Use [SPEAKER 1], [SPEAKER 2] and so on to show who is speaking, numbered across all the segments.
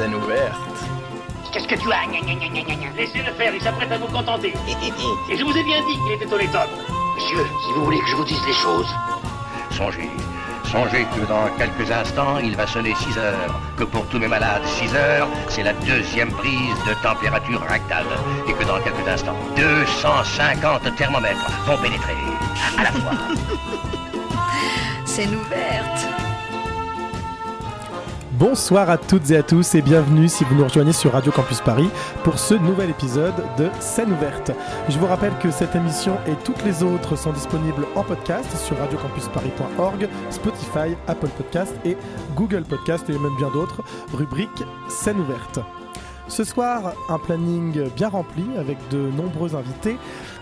[SPEAKER 1] scène ouverte.
[SPEAKER 2] Qu'est-ce que tu as? Laissez-le faire, il s'apprête à vous contenter. Et je vous ai bien dit qu'il était honnête Monsieur, si vous voulez que je vous dise les choses,
[SPEAKER 3] songez, Songez que dans quelques instants, il va sonner 6 heures, que pour tous mes malades, 6 heures, c'est la deuxième prise de température rectale, et que dans quelques instants, 250 thermomètres vont pénétrer à la fois.
[SPEAKER 4] Scène ouverte.
[SPEAKER 5] Bonsoir à toutes et à tous et bienvenue si vous nous rejoignez sur Radio Campus Paris pour ce nouvel épisode de Scène ouverte. Je vous rappelle que cette émission et toutes les autres sont disponibles en podcast sur radiocampusparis.org, Spotify, Apple Podcast et Google Podcast et même bien d'autres, rubrique Scène ouverte. Ce soir, un planning bien rempli avec de nombreux invités.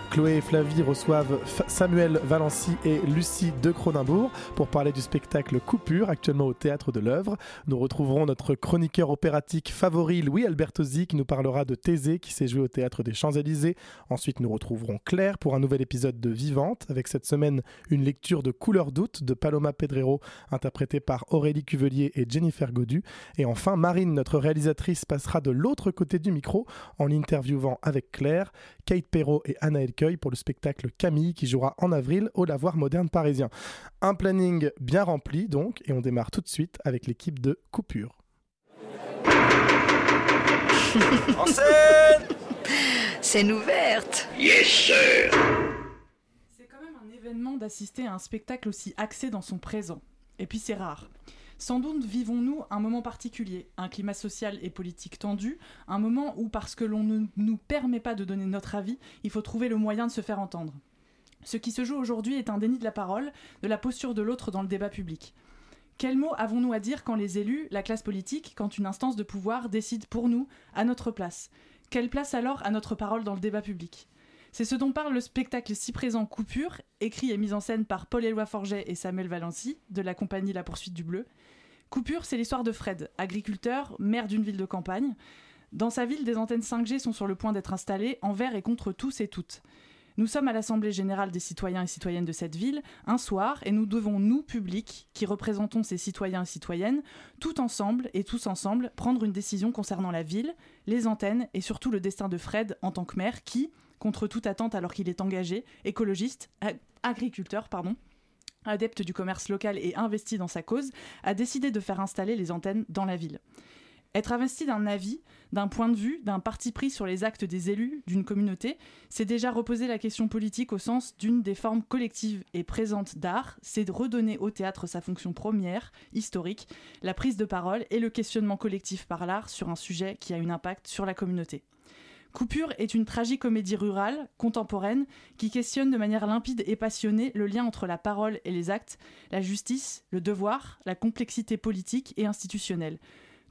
[SPEAKER 5] Chloé et Flavie reçoivent Samuel Valency et Lucie de Cronenbourg pour parler du spectacle Coupure, actuellement au Théâtre de l'œuvre. Nous retrouverons notre chroniqueur opératique favori, Louis Albertosi, qui nous parlera de Thésée, qui s'est joué au Théâtre des Champs-Élysées. Ensuite, nous retrouverons Claire pour un nouvel épisode de Vivante, avec cette semaine une lecture de Couleur d'août de Paloma Pedrero, interprétée par Aurélie Cuvelier et Jennifer Godu. Et enfin, Marine, notre réalisatrice, passera de l'autre côté du micro en interviewant avec Claire, Kate Perrault et Anna pour le spectacle Camille qui jouera en avril au Lavoir Moderne Parisien. Un planning bien rempli donc et on démarre tout de suite avec l'équipe de Coupure.
[SPEAKER 1] en scène
[SPEAKER 4] Scène ouverte
[SPEAKER 3] Yes sir
[SPEAKER 6] C'est quand même un événement d'assister à un spectacle aussi axé dans son présent. Et puis c'est rare. Sans doute vivons-nous un moment particulier, un climat social et politique tendu, un moment où, parce que l'on ne nous permet pas de donner notre avis, il faut trouver le moyen de se faire entendre. Ce qui se joue aujourd'hui est un déni de la parole, de la posture de l'autre dans le débat public. Quels mots avons-nous à dire quand les élus, la classe politique, quand une instance de pouvoir décide pour nous, à notre place? Quelle place alors à notre parole dans le débat public? C'est ce dont parle le spectacle si présent Coupure, écrit et mis en scène par Paul-Éloi Forget et Samuel Valency, de la compagnie La Poursuite du Bleu. Coupure, c'est l'histoire de Fred, agriculteur, maire d'une ville de campagne. Dans sa ville, des antennes 5G sont sur le point d'être installées envers et contre tous et toutes. Nous sommes à l'Assemblée générale des citoyens et citoyennes de cette ville un soir et nous devons, nous, publics, qui représentons ces citoyens et citoyennes, tout ensemble et tous ensemble, prendre une décision concernant la ville, les antennes et surtout le destin de Fred en tant que maire qui, contre toute attente alors qu'il est engagé, écologiste, agriculteur, pardon, adepte du commerce local et investi dans sa cause, a décidé de faire installer les antennes dans la ville. Être investi d'un avis, d'un point de vue, d'un parti pris sur les actes des élus d'une communauté, c'est déjà reposer la question politique au sens d'une des formes collectives et présentes d'art, c'est redonner au théâtre sa fonction première, historique, la prise de parole et le questionnement collectif par l'art sur un sujet qui a un impact sur la communauté. Coupure est une tragicomédie rurale, contemporaine, qui questionne de manière limpide et passionnée le lien entre la parole et les actes, la justice, le devoir, la complexité politique et institutionnelle.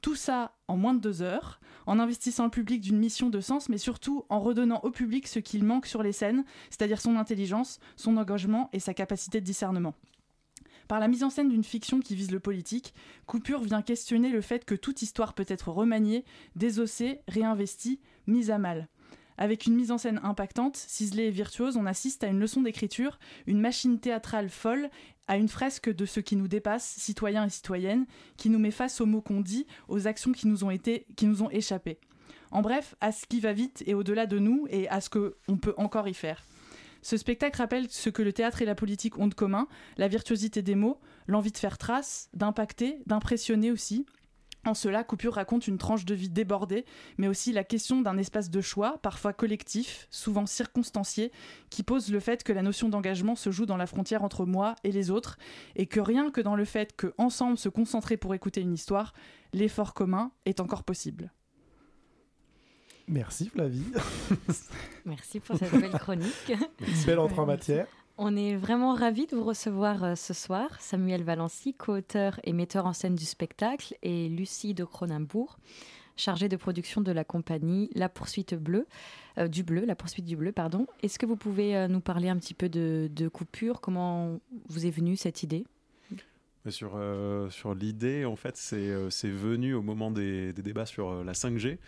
[SPEAKER 6] Tout ça en moins de deux heures, en investissant le public d'une mission de sens, mais surtout en redonnant au public ce qu'il manque sur les scènes, c'est-à-dire son intelligence, son engagement et sa capacité de discernement. Par la mise en scène d'une fiction qui vise le politique, Coupure vient questionner le fait que toute histoire peut être remaniée, désossée, réinvestie, mise à mal. Avec une mise en scène impactante, ciselée et virtuose, on assiste à une leçon d'écriture, une machine théâtrale folle, à une fresque de ce qui nous dépasse, citoyens et citoyennes, qui nous met face aux mots qu'on dit, aux actions qui nous ont, été, qui nous ont échappé. En bref, à ce qui va vite et au-delà de nous et à ce qu'on peut encore y faire. Ce spectacle rappelle ce que le théâtre et la politique ont de commun, la virtuosité des mots, l'envie de faire trace, d'impacter, d'impressionner aussi. En cela, Coupure raconte une tranche de vie débordée, mais aussi la question d'un espace de choix, parfois collectif, souvent circonstancié, qui pose le fait que la notion d'engagement se joue dans la frontière entre moi et les autres, et que rien que dans le fait que, ensemble, se concentrer pour écouter une histoire, l'effort commun est encore possible.
[SPEAKER 5] Merci Flavie.
[SPEAKER 7] Merci pour cette belle chronique.
[SPEAKER 5] belle entrée en matière.
[SPEAKER 7] On est vraiment ravis de vous recevoir euh, ce soir. Samuel Valency, co-auteur et metteur en scène du spectacle, et Lucie de Cronenbourg, chargée de production de la compagnie La Poursuite Bleue, euh, du Bleu, La Poursuite du Bleu, pardon. Est-ce que vous pouvez euh, nous parler un petit peu de, de coupure? Comment vous est venue cette idée?
[SPEAKER 8] Sur, sur l'idée, en fait, c'est venu au moment des, des débats sur la 5G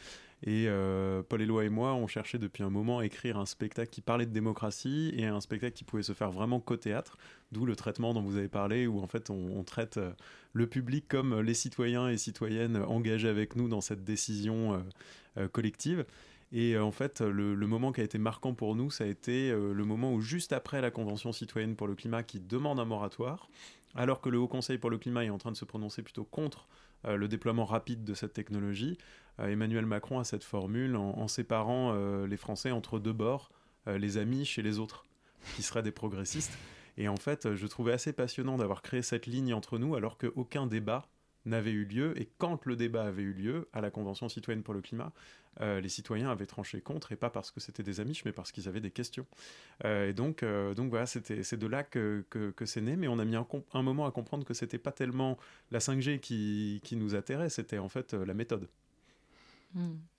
[SPEAKER 8] Et euh, Paul Éloi et moi, on cherchait depuis un moment à écrire un spectacle qui parlait de démocratie et un spectacle qui pouvait se faire vraiment qu'au théâtre, d'où le traitement dont vous avez parlé, où en fait on, traite euh, le public comme les citoyens et citoyennes engagés avec nous dans cette décision euh, collective. Et en fait, le, le, moment qui a été marquant pour nous, ça a été le moment où, juste après la Convention citoyenne pour le climat qui demande un moratoire, alors que le Haut Conseil pour le climat est en train de se prononcer plutôt contre le déploiement rapide de cette technologie, euh, Emmanuel Macron a cette formule en, séparant euh, les Français entre deux bords, euh, les amis chez les autres, qui seraient des progressistes. Et en fait, je trouvais assez passionnant d'avoir créé cette ligne entre nous alors qu'aucun débat n'avait eu lieu. Et quand le débat avait eu lieu à la Convention citoyenne pour le climat, les citoyens avaient tranché contre, et pas parce que c'était des amis, mais parce qu'ils avaient des questions. et donc, donc voilà, c'est de là que, que, c'est né, mais on a mis un, un, moment à comprendre que c'était pas tellement la 5G qui, qui nous atterrait, c'était en fait la méthode.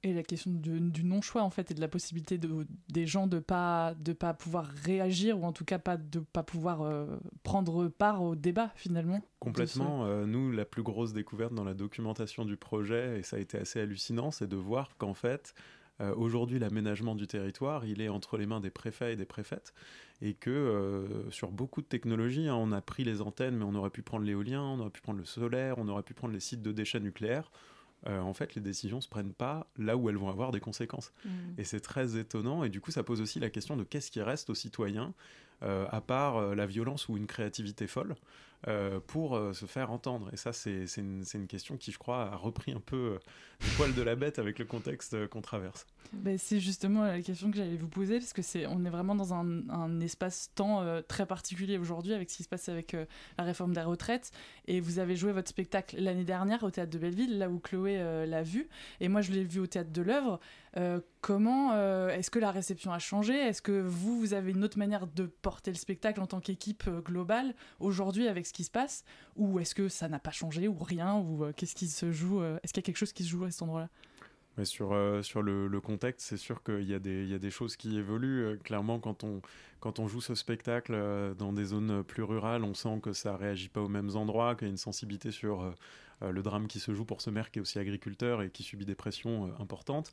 [SPEAKER 6] Et la question du non-choix, en fait, et de la possibilité de, des gens de pas, de pas pouvoir réagir, ou en tout cas pas de pas pouvoir euh, prendre part au débat, finalement.
[SPEAKER 8] Complètement. Euh, nous, la plus grosse découverte dans la documentation du projet, et ça a été assez hallucinant, c'est de voir qu'en fait, euh, aujourd'hui, l'aménagement du territoire, il est entre les mains des préfets et des préfètes, et que sur beaucoup de technologies, hein, on a pris les antennes, mais on aurait pu prendre l'éolien, on aurait pu prendre le solaire, on aurait pu prendre les sites de déchets nucléaires euh, en fait, les décisions se prennent pas là où elles vont avoir des conséquences. Mm. Et c'est très étonnant. Et du coup, ça pose aussi la question de qu'est-ce qui reste aux citoyens, euh, à part euh, la violence ou une créativité folle. Euh, pour euh, se faire entendre. Et ça, c'est une, une, question qui, je crois, a repris un peu euh, le poil de la bête avec le contexte qu'on traverse.
[SPEAKER 6] Ben, c'est justement la question que j'allais vous poser, parce que c'est, on est vraiment dans un, un espace-temps très particulier aujourd'hui avec ce qui se passe avec la réforme des retraites. Et vous avez joué votre spectacle l'année dernière au théâtre de Belleville, là où Chloé l'a vu. Et moi, je l'ai vu au théâtre de l'œuvre. comment est-ce que la réception a changé? Est-ce que vous, vous avez une autre manière de porter le spectacle en tant qu'équipe globale aujourd'hui avec ce qui se passe Ou est-ce que ça n'a pas changé ou rien Ou euh, qu'est-ce qui se joue euh, Est-ce qu'il y a quelque chose qui se joue à cet endroit-là?
[SPEAKER 8] Sur, euh, sur le, le contexte, c'est sûr qu'il y, a des, y a des choses qui évoluent. clairement, quand on, quand on joue ce spectacle dans des zones plus rurales, on sent que ça réagit pas aux mêmes endroits, qu'il y a une sensibilité sur le drame qui se joue pour ce maire qui est aussi agriculteur et qui subit des pressions importantes.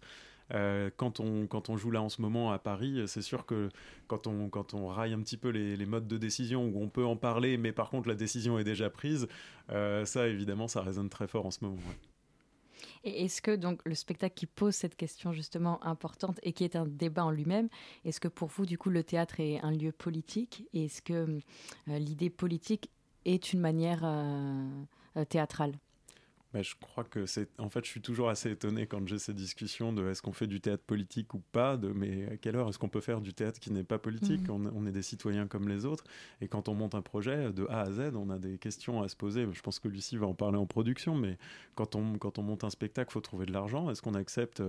[SPEAKER 8] Euh, quand, on, joue là en ce moment à Paris, c'est sûr que quand on, raille un petit peu les, les, modes de décision où on peut en parler, mais par contre la décision est déjà prise, euh, ça évidemment ça résonne très fort en ce moment.
[SPEAKER 7] Et est-ce que donc le spectacle qui pose cette question justement importante et qui est un débat en lui-même, est-ce que pour vous du coup le théâtre est un lieu politique et est-ce que euh, l'idée politique est une manière théâtrale?
[SPEAKER 8] Bah, je crois que c'est. En fait, je suis toujours assez étonné quand j'ai ces discussions de est-ce qu'on fait du théâtre politique ou pas, de mais à quelle heure est-ce qu'on peut faire du théâtre qui n'est pas politique? Mmh. on, est des citoyens comme les autres. Et quand on monte un projet de A à Z, on a des questions à se poser. Je pense que Lucie va en parler en production, mais quand on, quand on monte un spectacle, il faut trouver de l'argent. Est-ce qu'on accepte.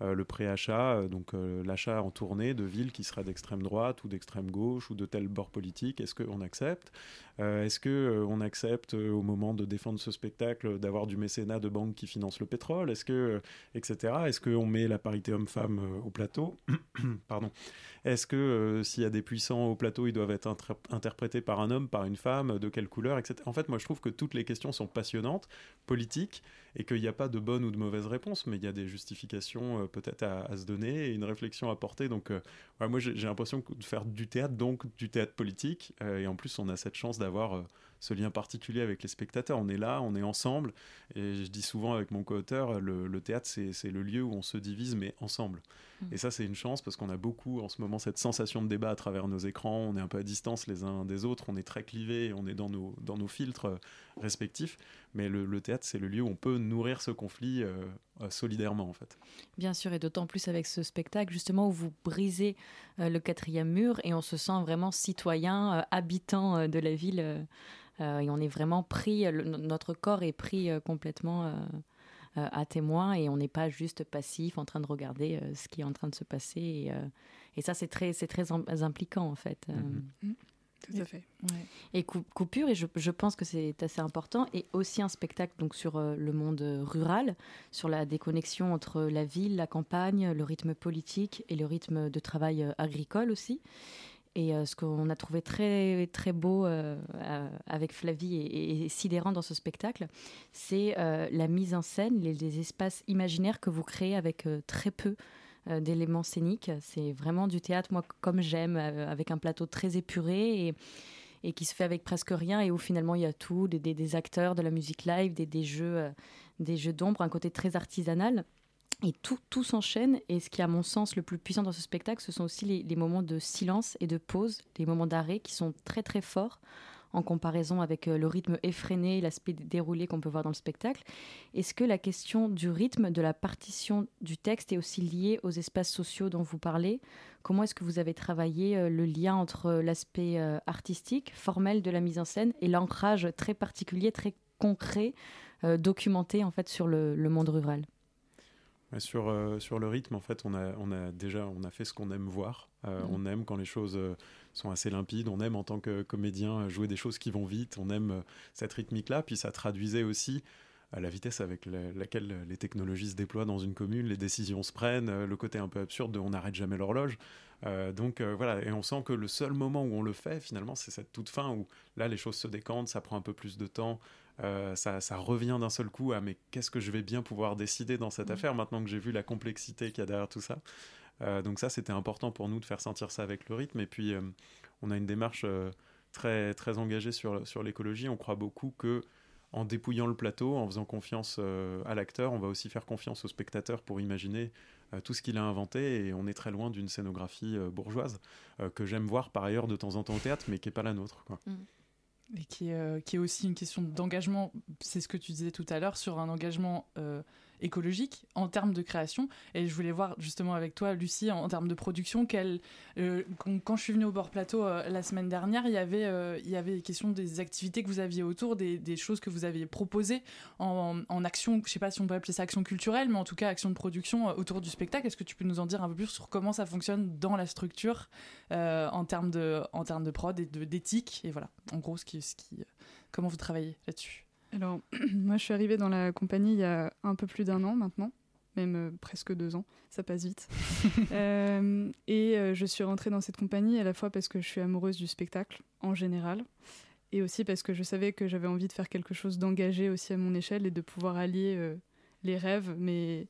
[SPEAKER 8] Euh, le préachat, euh, donc euh, l'achat en tournée de villes qui seraient d'extrême droite ou d'extrême gauche ou de tel bord politique. Est-ce qu'on accepte? Est-ce qu'on accepte au moment de défendre ce spectacle d'avoir du mécénat de banques qui financent le pétrole? Est-ce que etc. Est-ce qu'on met la parité homme-femme au plateau? Pardon. Est-ce que s'il y a des puissants au plateau, ils doivent être interprétés par un homme, par une femme, de quelle couleur, etc. En fait, moi, je trouve que toutes les questions sont passionnantes, politiques, et qu'il n'y a pas de bonne ou de mauvaise réponse, mais il y a des justifications peut-être à, se donner et une réflexion à porter. Donc, euh, moi, j'ai l'impression de faire du théâtre, donc du théâtre politique. Euh, et en plus, on a cette chance d'avoir euh, ce lien particulier avec les spectateurs. On est là, on est ensemble. Et je dis souvent avec mon co-auteur, le, théâtre, c'est le lieu où on se divise, mais ensemble. Mmh. Et ça, c'est une chance parce qu'on a beaucoup en ce moment cette sensation de débat à travers nos écrans. On est un peu à distance les uns des autres, on est très clivés, on est dans nos, dans nos filtres respectifs. Mais le, théâtre, c'est le lieu où on peut nourrir ce conflit solidairement, en fait.
[SPEAKER 7] Bien sûr, et d'autant plus avec ce spectacle, justement, où vous brisez euh, le quatrième mur et on se sent vraiment citoyen, euh, habitant euh, de la ville. Et on est vraiment pris, notre corps est pris complètement à témoin et on n'est pas juste passif en train de regarder ce qui est en train de se passer. Et, ça, c'est très, très impliquant, en fait.
[SPEAKER 6] Mm-hmm. Mm. Tout à fait.
[SPEAKER 7] Et coupure, et je, pense que c'est assez important, et aussi un spectacle donc sur euh, le monde rural, sur la déconnexion entre la ville, la campagne, le rythme politique et le rythme de travail euh, agricole aussi. Et ce qu'on a trouvé très, très beau avec Flavie et, sidérant dans ce spectacle, c'est la mise en scène, les, espaces imaginaires que vous créez avec très peu d'éléments scéniques. C'est vraiment du théâtre, moi, comme j'aime, avec un plateau très épuré et, qui se fait avec presque rien et où finalement il y a tout, des, acteurs, de la musique live, des, jeux, euh, des jeux d'ombre, un côté très artisanal. Et tout, tout s'enchaîne. Et ce qui, à mon sens, le plus puissant dans ce spectacle, ce sont aussi les, moments de silence et de pause, les moments d'arrêt qui sont très très forts en comparaison avec euh, le rythme effréné, l'aspect déroulé qu'on peut voir dans le spectacle. Est-ce que la question du rythme, de la partition du texte est aussi liée aux espaces sociaux dont vous parlez? Comment est-ce que vous avez travaillé euh, le lien entre euh, l'aspect artistique, formel de la mise en scène et l'ancrage très particulier, très concret, documenté en fait sur le, monde rural?
[SPEAKER 8] Sur, sur le rythme, en fait, on a, on a déjà on a fait ce qu'on aime voir. Mmh. On aime quand les choses sont assez limpides. On aime en tant que comédien jouer des choses qui vont vite. On aime euh, cette rythmique-là. Puis ça traduisait aussi à la vitesse avec laquelle les technologies se déploient dans une commune, les décisions se prennent, euh, le côté un peu absurde de on n'arrête jamais l'horloge. Euh, donc voilà, et on sent que le seul moment où on le fait, finalement, c'est cette toute fin où là, les choses se décantent, ça prend un peu plus de temps, ça, ça, revient d'un seul coup à mais qu'est-ce que je vais bien pouvoir décider dans cette mmh. affaire maintenant que j'ai vu la complexité qu'il y a derrière tout ça. Euh, donc ça, c'était important pour nous de faire sentir ça avec le rythme. Et puis, euh, on a une démarche euh, très, très engagée sur, sur l'écologie. On croit beaucoup que en dépouillant le plateau, en faisant confiance à l'acteur, on va aussi faire confiance au spectateur pour imaginer tout ce qu'il a inventé. Et on est très loin d'une scénographie bourgeoise que j'aime voir par ailleurs de temps en temps au théâtre, mais qui n'est pas la nôtre. Quoi.
[SPEAKER 6] Mm. Et qui est, qui est, aussi une question d'engagement, c'est ce que tu disais tout à l'heure, sur un engagement écologique en termes de création. Et je voulais voir justement avec toi, Lucie, en, termes de production, quelle, euh, quand, je suis venue au bord plateau euh, la semaine dernière, il y avait, euh, il y avait question des activités que vous aviez autour, des, choses que vous aviez proposées en, en, action, je sais pas si on peut appeler ça action culturelle, mais en tout cas action de production autour du spectacle. Est-ce que tu peux nous en dire un peu plus sur comment ça fonctionne dans la structure en, termes de, en termes de prod et d'éthique? Et voilà, en gros, ce qui, ce qui, comment vous travaillez là-dessus?
[SPEAKER 9] Alors, moi, je suis arrivée dans la compagnie il y a un peu plus d'un an maintenant, même euh, presque deux ans, ça passe vite. Euh, et euh, je suis rentrée dans cette compagnie à la fois parce que je suis amoureuse du spectacle en général, et aussi parce que je savais que j'avais envie de faire quelque chose d'engagé aussi à mon échelle et de pouvoir allier les rêves, mes,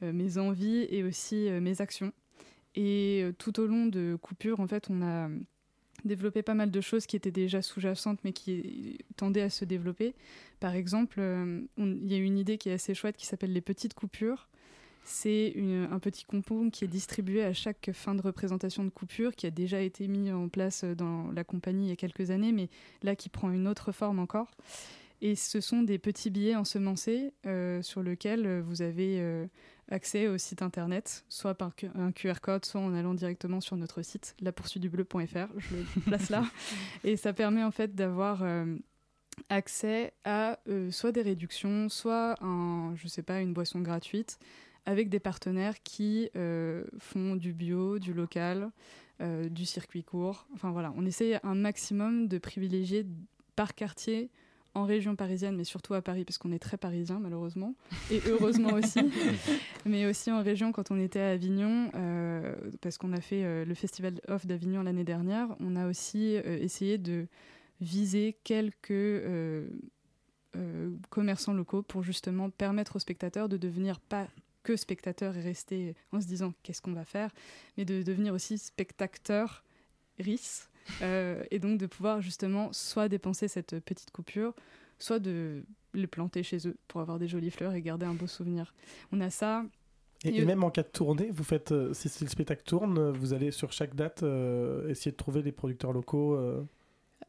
[SPEAKER 9] mes envies et aussi mes actions. Et tout au long de Coupure, en fait, on a développé pas mal de choses qui étaient déjà sous-jacentes mais qui tendaient à se développer. Par exemple, euh, il y a une idée qui est assez chouette qui s'appelle les petites coupures. C'est un petit compo qui est distribué à chaque fin de représentation de coupure, qui a déjà été mis en place dans la compagnie il y a quelques années, mais là qui prend une autre forme encore. Et ce sont des petits billets ensemencés euh, sur lesquels vous avez euh, accès au site internet, soit par un QR code, soit en allant directement sur notre site, lapoursuitedubleu.fr, je le place là. Et ça permet en fait d'avoir euh, accès à euh, soit des réductions, soit un, je sais pas, une boisson gratuite, avec des partenaires qui euh, font du bio, du local, du circuit court. Enfin voilà, on essaie un maximum de privilégier par quartier en région parisienne, mais surtout à Paris, parce qu'on est très parisien malheureusement, et heureusement aussi, mais aussi en région quand on était à Avignon, euh, parce qu'on a fait euh, le Festival Off d'Avignon l'année dernière, on a aussi euh, essayé de viser quelques commerçants locaux pour justement permettre aux spectateurs de devenir pas que spectateurs et rester en se disant qu'est-ce qu'on va faire, mais de devenir aussi spectateurs RIS euh, et donc de pouvoir justement soit dépenser cette petite coupure, soit de les planter chez eux pour avoir des jolies fleurs et garder un beau souvenir. On a ça.
[SPEAKER 5] Et, même en cas de tournée, vous faites, euh, si, le spectacle tourne, vous allez sur chaque date euh, essayer de trouver des producteurs locaux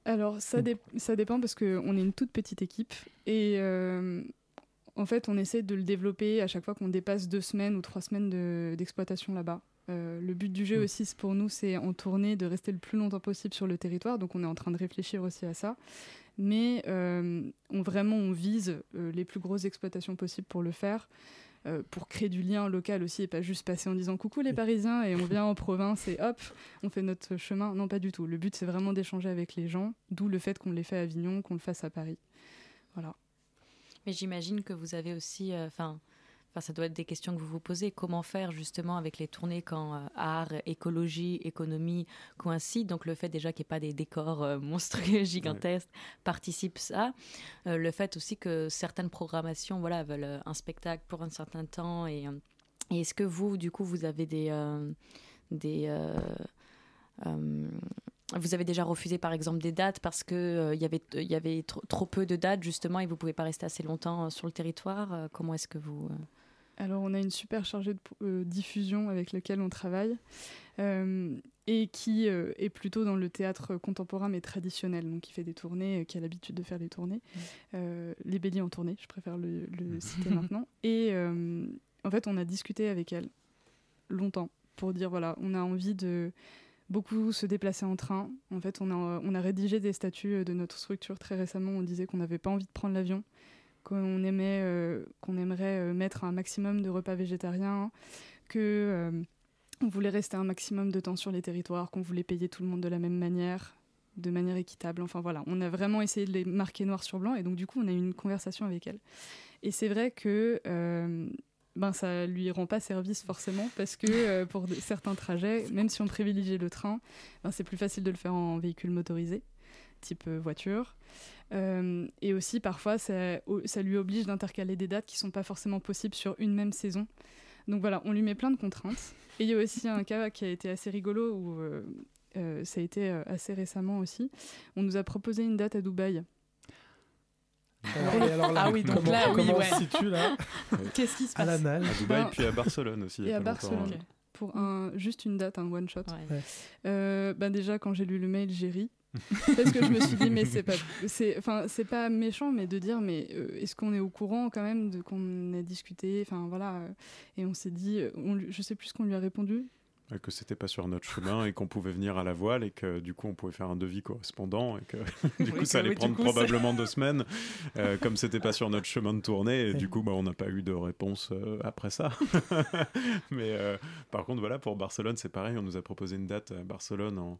[SPEAKER 9] Alors ça, ça dépend parce qu'on est une toute petite équipe et en fait on essaie de le développer à chaque fois qu'on dépasse deux semaines ou trois semaines d'exploitation là-bas. Euh, le but du jeu mm. aussi pour nous, c'est en tournée de rester le plus longtemps possible sur le territoire. Donc on est en train de réfléchir aussi à ça. Mais euh, on, vraiment, on vise euh, les plus grosses exploitations possibles pour le faire. pour créer du lien local aussi et pas juste passer en disant coucou les Parisiens et on vient en province et hop, on fait notre chemin. Non, pas du tout. Le but, c'est vraiment d'échanger avec les gens, d'où le fait qu'on les fait à Avignon, qu'on le fasse à Paris. Voilà.
[SPEAKER 7] Mais j'imagine que vous avez aussi, enfin, Ça doit être des questions que vous vous posez. Comment faire justement avec les tournées quand euh, art, écologie, économie coïncident? Donc le fait déjà qu'il n'y ait pas des décors euh, monstrueux, gigantesques, participe ça. Euh, le fait aussi que certaines programmations voilà, veulent un spectacle pour un certain temps. Et, est-ce que vous, du coup, vous avez des... des vous avez déjà refusé par exemple des dates parce que euh, y avait y avait trop peu de dates justement et vous pouvez pas rester assez longtemps sur le territoire. Comment est-ce que vous
[SPEAKER 9] Alors on a une super chargée de diffusion avec laquelle on travaille et qui est plutôt dans le théâtre contemporain mais traditionnel, donc qui fait des tournées, qui a l'habitude de faire des tournées. Mmh. les Béliers en tournée, je préfère le, le citer maintenant. Et en fait on a discuté avec elle longtemps pour dire voilà on a envie de beaucoup se déplacer en train. En fait, on a, on a rédigé des statuts de notre structure très récemment. On disait qu'on n'avait pas envie de prendre l'avion, qu'on aimait, euh, qu'on aimerait euh, mettre un maximum de repas végétariens, que euh, on voulait rester un maximum de temps sur les territoires, qu'on voulait payer tout le monde de la même manière, de manière équitable. Enfin voilà, on a vraiment essayé de les marquer noir sur blanc et donc du coup on a eu une conversation avec elle. Et c'est vrai que ben ça lui rend pas service forcément parce que euh, pour certains trajets, même si on privilégie le train, ben c'est plus facile de le faire en véhicule motorisé, type euh, voiture. Euh, et aussi parfois ça, ça lui oblige d'intercaler des dates qui sont pas forcément possibles sur une même saison. Donc voilà, on lui met plein de contraintes. Et il y a aussi un cas qui a été assez rigolo où ça a été assez récemment aussi. On nous a proposé une date à Dubaï
[SPEAKER 6] ah oui, donc là, oui,
[SPEAKER 5] comment ouais. on se situe là?
[SPEAKER 6] Qu'est-ce qui se passe?
[SPEAKER 8] À À Dubaï, puis à Barcelone aussi.
[SPEAKER 9] Et à Barcelone. Pour un, juste une date, un one shot. Euh, bah déjà, quand j'ai lu le mail, j'ai ri. parce que je me suis dit mais c'est pas c'est enfin c'est pas méchant mais de dire mais euh, est-ce qu'on est au courant quand même de qu'on a discuté enfin voilà euh, et on s'est dit on, je sais plus ce qu'on lui a répondu.
[SPEAKER 8] Que c'était pas sur notre chemin et qu'on pouvait venir à la voile et que du coup on pouvait faire un devis correspondant et que du coup ça allait prendre probablement deux semaines euh, comme c'était pas sur notre chemin de tournée et du coup bah, on n'a pas eu de réponse euh, après ça. Mais euh, par contre voilà pour Barcelone c'est pareil on nous a proposé une date à Barcelone en,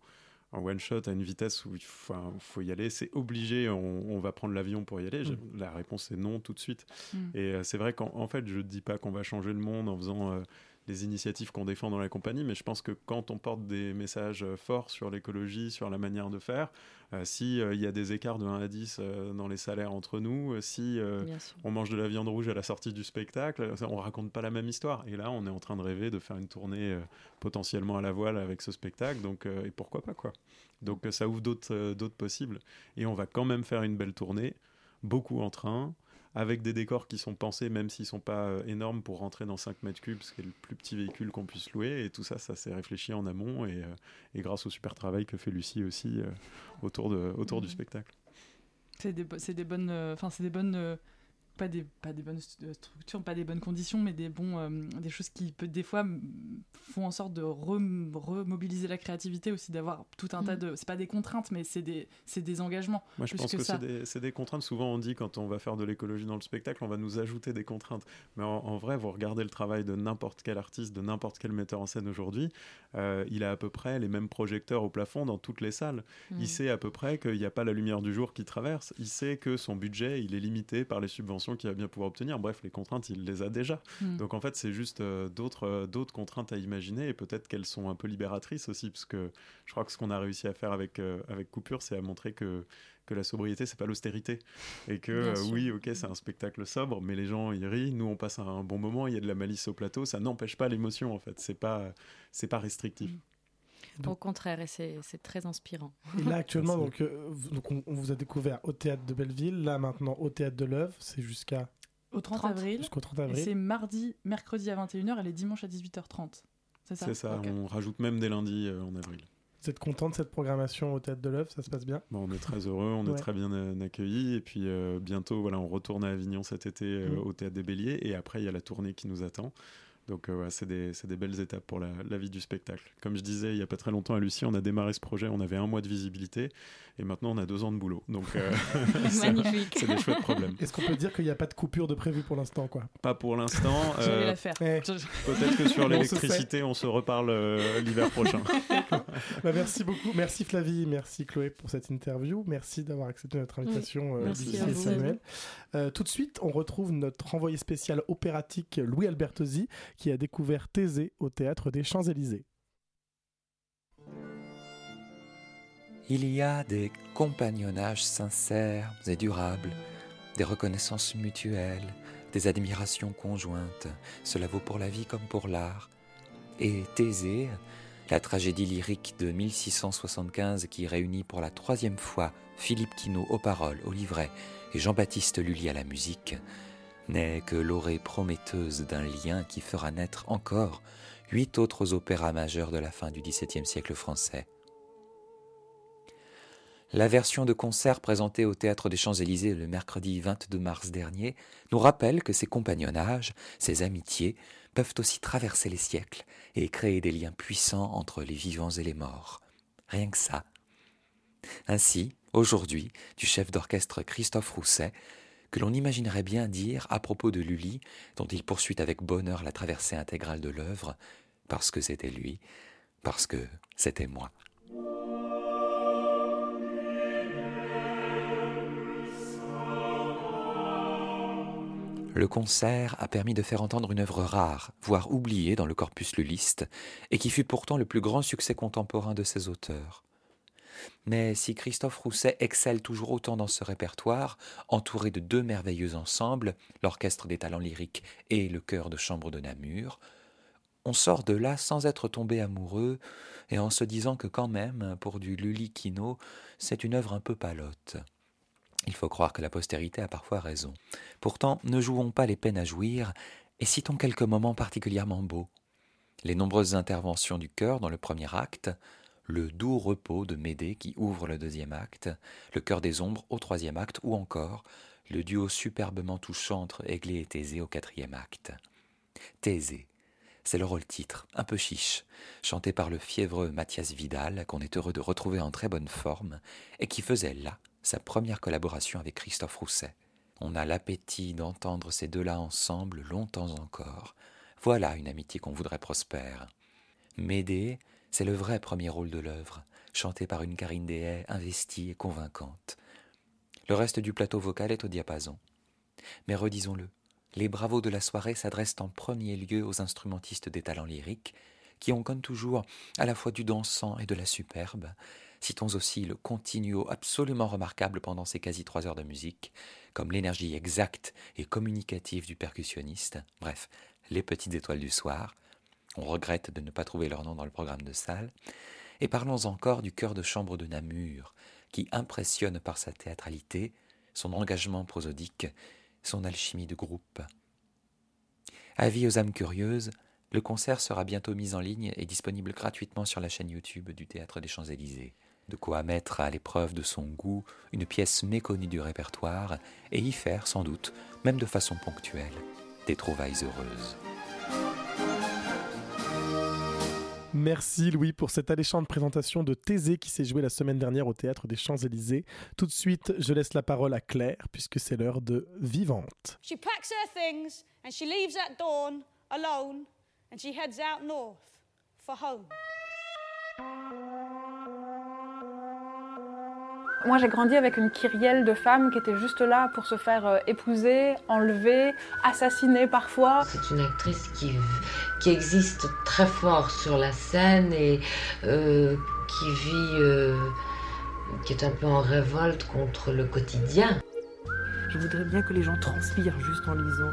[SPEAKER 8] one shot à une vitesse où il faut, y aller, c'est obligé, on, va prendre l'avion pour y aller. Mm. La réponse est non tout de suite. Mm. Et c'est vrai qu'en fait, je ne dis pas qu'on va changer le monde en faisant les initiatives qu'on défend dans la compagnie, mais je pense que quand on porte des messages euh, forts sur l'écologie, sur la manière de faire, euh, s'il euh, y a des écarts de 1 à 10 dans les salaires entre nous, si on mange de la viande rouge à la sortie du spectacle, on raconte pas la même histoire. Et là, on est en train de rêver de faire une tournée potentiellement à la voile avec ce spectacle, donc et pourquoi pas quoi. Donc ça ouvre d'autres d'autres possibles. Et on va quand même faire une belle tournée, beaucoup en train avec des décors qui sont pensés, même s'ils sont pas euh, énormes, pour rentrer dans 5 mètres cubes, ce qui est le plus petit véhicule qu'on puisse louer. Et tout ça, ça s'est réfléchi en amont et, euh, et, grâce au super travail que fait Lucie aussi euh, autour, de, autour du mmh. spectacle.
[SPEAKER 6] C'est des, des, bonnes, enfin c'est des bonnes pas des, pas des bonnes structures, pas des bonnes conditions, mais des, bons, euh, des choses qui, peut, des fois, font en sorte de remobiliser la créativité aussi, d'avoir tout un tas mm. de. C'est pas des contraintes, mais c'est des, des engagements.
[SPEAKER 8] Moi, je pense que, c'est des, des, contraintes. Souvent, on dit quand on va faire de l'écologie dans le spectacle, on va nous ajouter des contraintes. Mais en, vrai, vous regardez le travail de n'importe quel artiste, de n'importe quel metteur en scène aujourd'hui, euh, il a à peu près les mêmes projecteurs au plafond dans toutes les salles. Il mm. sait à peu près qu'il n'y a pas la lumière du jour qui traverse. Il sait que son budget, il est limité par les subventions qu'il va bien pouvoir obtenir. Bref, les contraintes, il les a déjà. Hmm. Donc en fait, c'est juste euh, d'autres euh, d'autres contraintes à imaginer et peut-être qu'elles sont un peu libératrices aussi, parce que je crois que ce qu'on a réussi à faire avec, euh, avec Coupure, c'est à montrer que que la sobriété c'est pas l'austérité. Et que oui ok c'est un spectacle sobre mais les gens y rient. Nous on passe un bon moment. Il y a de la malice au plateau. Ça n'empêche pas l'émotion en fait. C'est pas c'est pas restrictif
[SPEAKER 7] hmm. Au contraire, et c'est très inspirant.
[SPEAKER 5] Et là, actuellement, donc, donc on, vous a découvert au théâtre de Belleville, là maintenant au théâtre de l'Oeuvre, c'est jusqu'à
[SPEAKER 6] au 30, avril.
[SPEAKER 5] Jusqu'au 30 avril.
[SPEAKER 6] C'est mardi, mercredi à 21h et les dimanches à 18h30.
[SPEAKER 8] C'est ça C'est ça, on rajoute même des lundis euh, en avril.
[SPEAKER 5] Vous êtes content de cette programmation au Théâtre de l'œuvre Ça se passe bien?
[SPEAKER 8] Bon, On est très heureux, on est très bien euh, accueillis. Et puis bientôt, voilà, on retourne à Avignon cet été mm. au Théâtre des Béliers. Et après, il y a la tournée qui nous attend. Donc euh, c'est des, des, belles étapes pour la, la, vie du spectacle. Comme je disais il n'y a pas très longtemps à Lucie, on a démarré ce projet, on avait un mois de visibilité et maintenant on a deux ans de boulot. Donc euh,
[SPEAKER 7] Magnifique.
[SPEAKER 8] c'est des chouettes problèmes.
[SPEAKER 5] Est-ce qu'on peut dire qu'il n'y a pas de coupure de prévu pour l'instant quoi?
[SPEAKER 8] Pas pour l'instant.
[SPEAKER 5] Eh.
[SPEAKER 8] Peut-être que sur l'électricité, on, se reparle euh, l'hiver prochain.
[SPEAKER 5] bah, merci beaucoup. Merci Flavie, merci Chloé pour cette interview. Merci d'avoir accepté notre invitation,
[SPEAKER 7] oui.
[SPEAKER 5] euh, Samuel. Euh, tout de suite, on retrouve notre envoyé spécial opératique Louis Albertosi qui a découvert Thésée au théâtre des Champs-Élysées.
[SPEAKER 10] Il y a des compagnonnages sincères et durables, des reconnaissances mutuelles, des admirations conjointes. Cela vaut pour la vie comme pour l'art. Et Thésée, la tragédie lyrique de 1675 qui réunit pour la troisième fois Philippe Quinault aux paroles, au livret et Jean-Baptiste Lully à la musique, n'est que l'orée prometteuse d'un lien qui fera naître encore huit autres opéras majeurs de la fin du XVIIe siècle français. La version de concert présentée au Théâtre des Champs-Élysées le mercredi 22 mars dernier nous rappelle que ces compagnonnages, ces amitiés, peuvent aussi traverser les siècles et créer des liens puissants entre les vivants et les morts. Rien que ça. Ainsi, aujourd'hui, du chef d'orchestre Christophe Rousset, que l'on imaginerait bien dire à propos de Lully, dont il poursuit avec bonheur la traversée intégrale de l'œuvre, parce que c'était lui, parce que c'était moi. Le concert a permis de faire entendre une œuvre rare, voire oubliée dans le corpus luliste, et qui fut pourtant le plus grand succès contemporain de ses auteurs. Mais si Christophe Rousset excelle toujours autant dans ce répertoire, entouré de deux merveilleux ensembles, l'Orchestre des talents lyriques et le chœur de chambre de Namur, on sort de là sans être tombé amoureux et en se disant que quand même, pour du Lully Kino, c'est une œuvre un peu palote. Il faut croire que la postérité a parfois raison. Pourtant, ne jouons pas les peines à jouir, et citons quelques moments particulièrement beaux. Les nombreuses interventions du chœur dans le premier acte, le doux repos de Médée qui ouvre le deuxième acte, le chœur des ombres au troisième acte, ou encore le duo superbement touchant entre Aiglé et Thésée au quatrième acte. Thésée, c'est le rôle-titre, un peu chiche, chanté par le fiévreux Mathias Vidal, qu'on est heureux de retrouver en très bonne forme, et qui faisait là sa première collaboration avec Christophe Rousset. On a l'appétit d'entendre ces deux-là ensemble longtemps encore. Voilà une amitié qu'on voudrait prospère. Médée, c'est le vrai premier rôle de l'œuvre, chanté par une Karine Dehaye investie et convaincante. Le reste du plateau vocal est au diapason. Mais redisons-le, les bravos de la soirée s'adressent en premier lieu aux instrumentistes des talents lyriques, qui ont comme toujours à la fois du dansant et de la superbe, Citons aussi le continuo absolument remarquable pendant ces quasi trois heures de musique, comme l'énergie exacte et communicative du percussionniste, bref, les petites étoiles du soir. On regrette de ne pas trouver leur nom dans le programme de salle. Et parlons encore du chœur de chambre de Namur, qui impressionne par sa théâtralité, son engagement prosodique, son alchimie de groupe. Avis aux âmes curieuses, le concert sera bientôt mis en ligne et disponible gratuitement sur la chaîne YouTube du Théâtre des Champs-Élysées de quoi mettre à l'épreuve de son goût une pièce méconnue du répertoire et y faire sans doute, même de façon ponctuelle, des trouvailles heureuses.
[SPEAKER 5] Merci Louis pour cette alléchante présentation de Thésée qui s'est jouée la semaine dernière au théâtre des Champs-Élysées. Tout de suite, je laisse la parole à Claire puisque c'est l'heure de Vivante.
[SPEAKER 11] She packs her things and she leaves at dawn alone and she heads out north for home.
[SPEAKER 12] Moi, j'ai grandi avec une kyrielle de femmes qui étaient juste là pour se faire euh, épouser, enlever, assassiner parfois.
[SPEAKER 13] C'est une actrice qui, qui existe très fort sur la scène et euh, qui vit, euh, qui est un peu en révolte contre le quotidien.
[SPEAKER 14] Je voudrais bien que les gens transpirent juste en lisant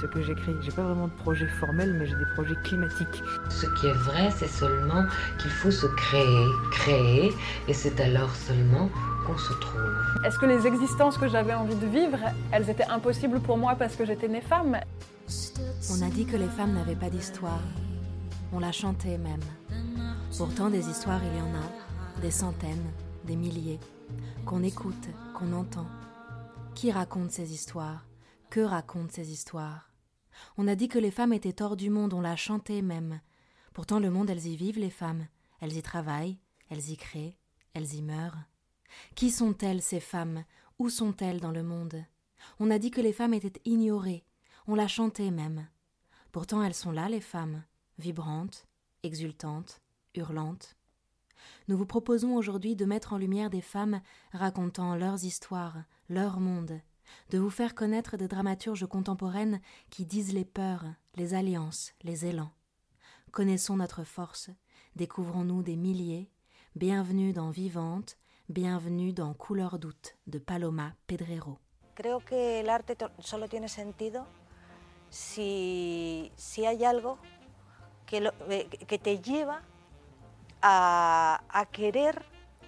[SPEAKER 14] ce que j'écris. J'ai pas vraiment de projet formel, mais j'ai des projets climatiques.
[SPEAKER 13] Ce qui est vrai, c'est seulement qu'il faut se créer, créer, et c'est alors seulement se trouve.
[SPEAKER 12] Est-ce que les existences que j'avais envie de vivre, elles étaient impossibles pour moi parce que j'étais née femme?
[SPEAKER 15] On a dit que les femmes n'avaient pas d'histoire. On l'a chanté même. Pourtant, des histoires, il y en a. Des centaines, des milliers. Qu'on écoute, qu'on entend. Qui raconte ces histoires? Que racontent ces histoires? On a dit que les femmes étaient hors du monde, on l'a chanté même. Pourtant, le monde, elles y vivent, les femmes. Elles y travaillent, elles y créent, elles y meurent. Qui sont-elles, ces femmes? Où sont-elles dans le monde? On a dit que les femmes étaient ignorées, on l'a chanté même. Pourtant, elles sont là, les femmes, vibrantes, exultantes, hurlantes. Nous vous proposons aujourd'hui de mettre en lumière des femmes racontant leurs histoires, leur monde, de vous faire connaître des dramaturges contemporaines qui disent les peurs, les alliances, les élans. Connaissons notre force, découvrons-nous des milliers, bienvenue dans Vivante, bienvenue dans Couleur d'août de Paloma Pedrero.
[SPEAKER 16] Creo que el arte solo tiene sentido si, si hay algo que, lo, eh, que te lleva a, a querer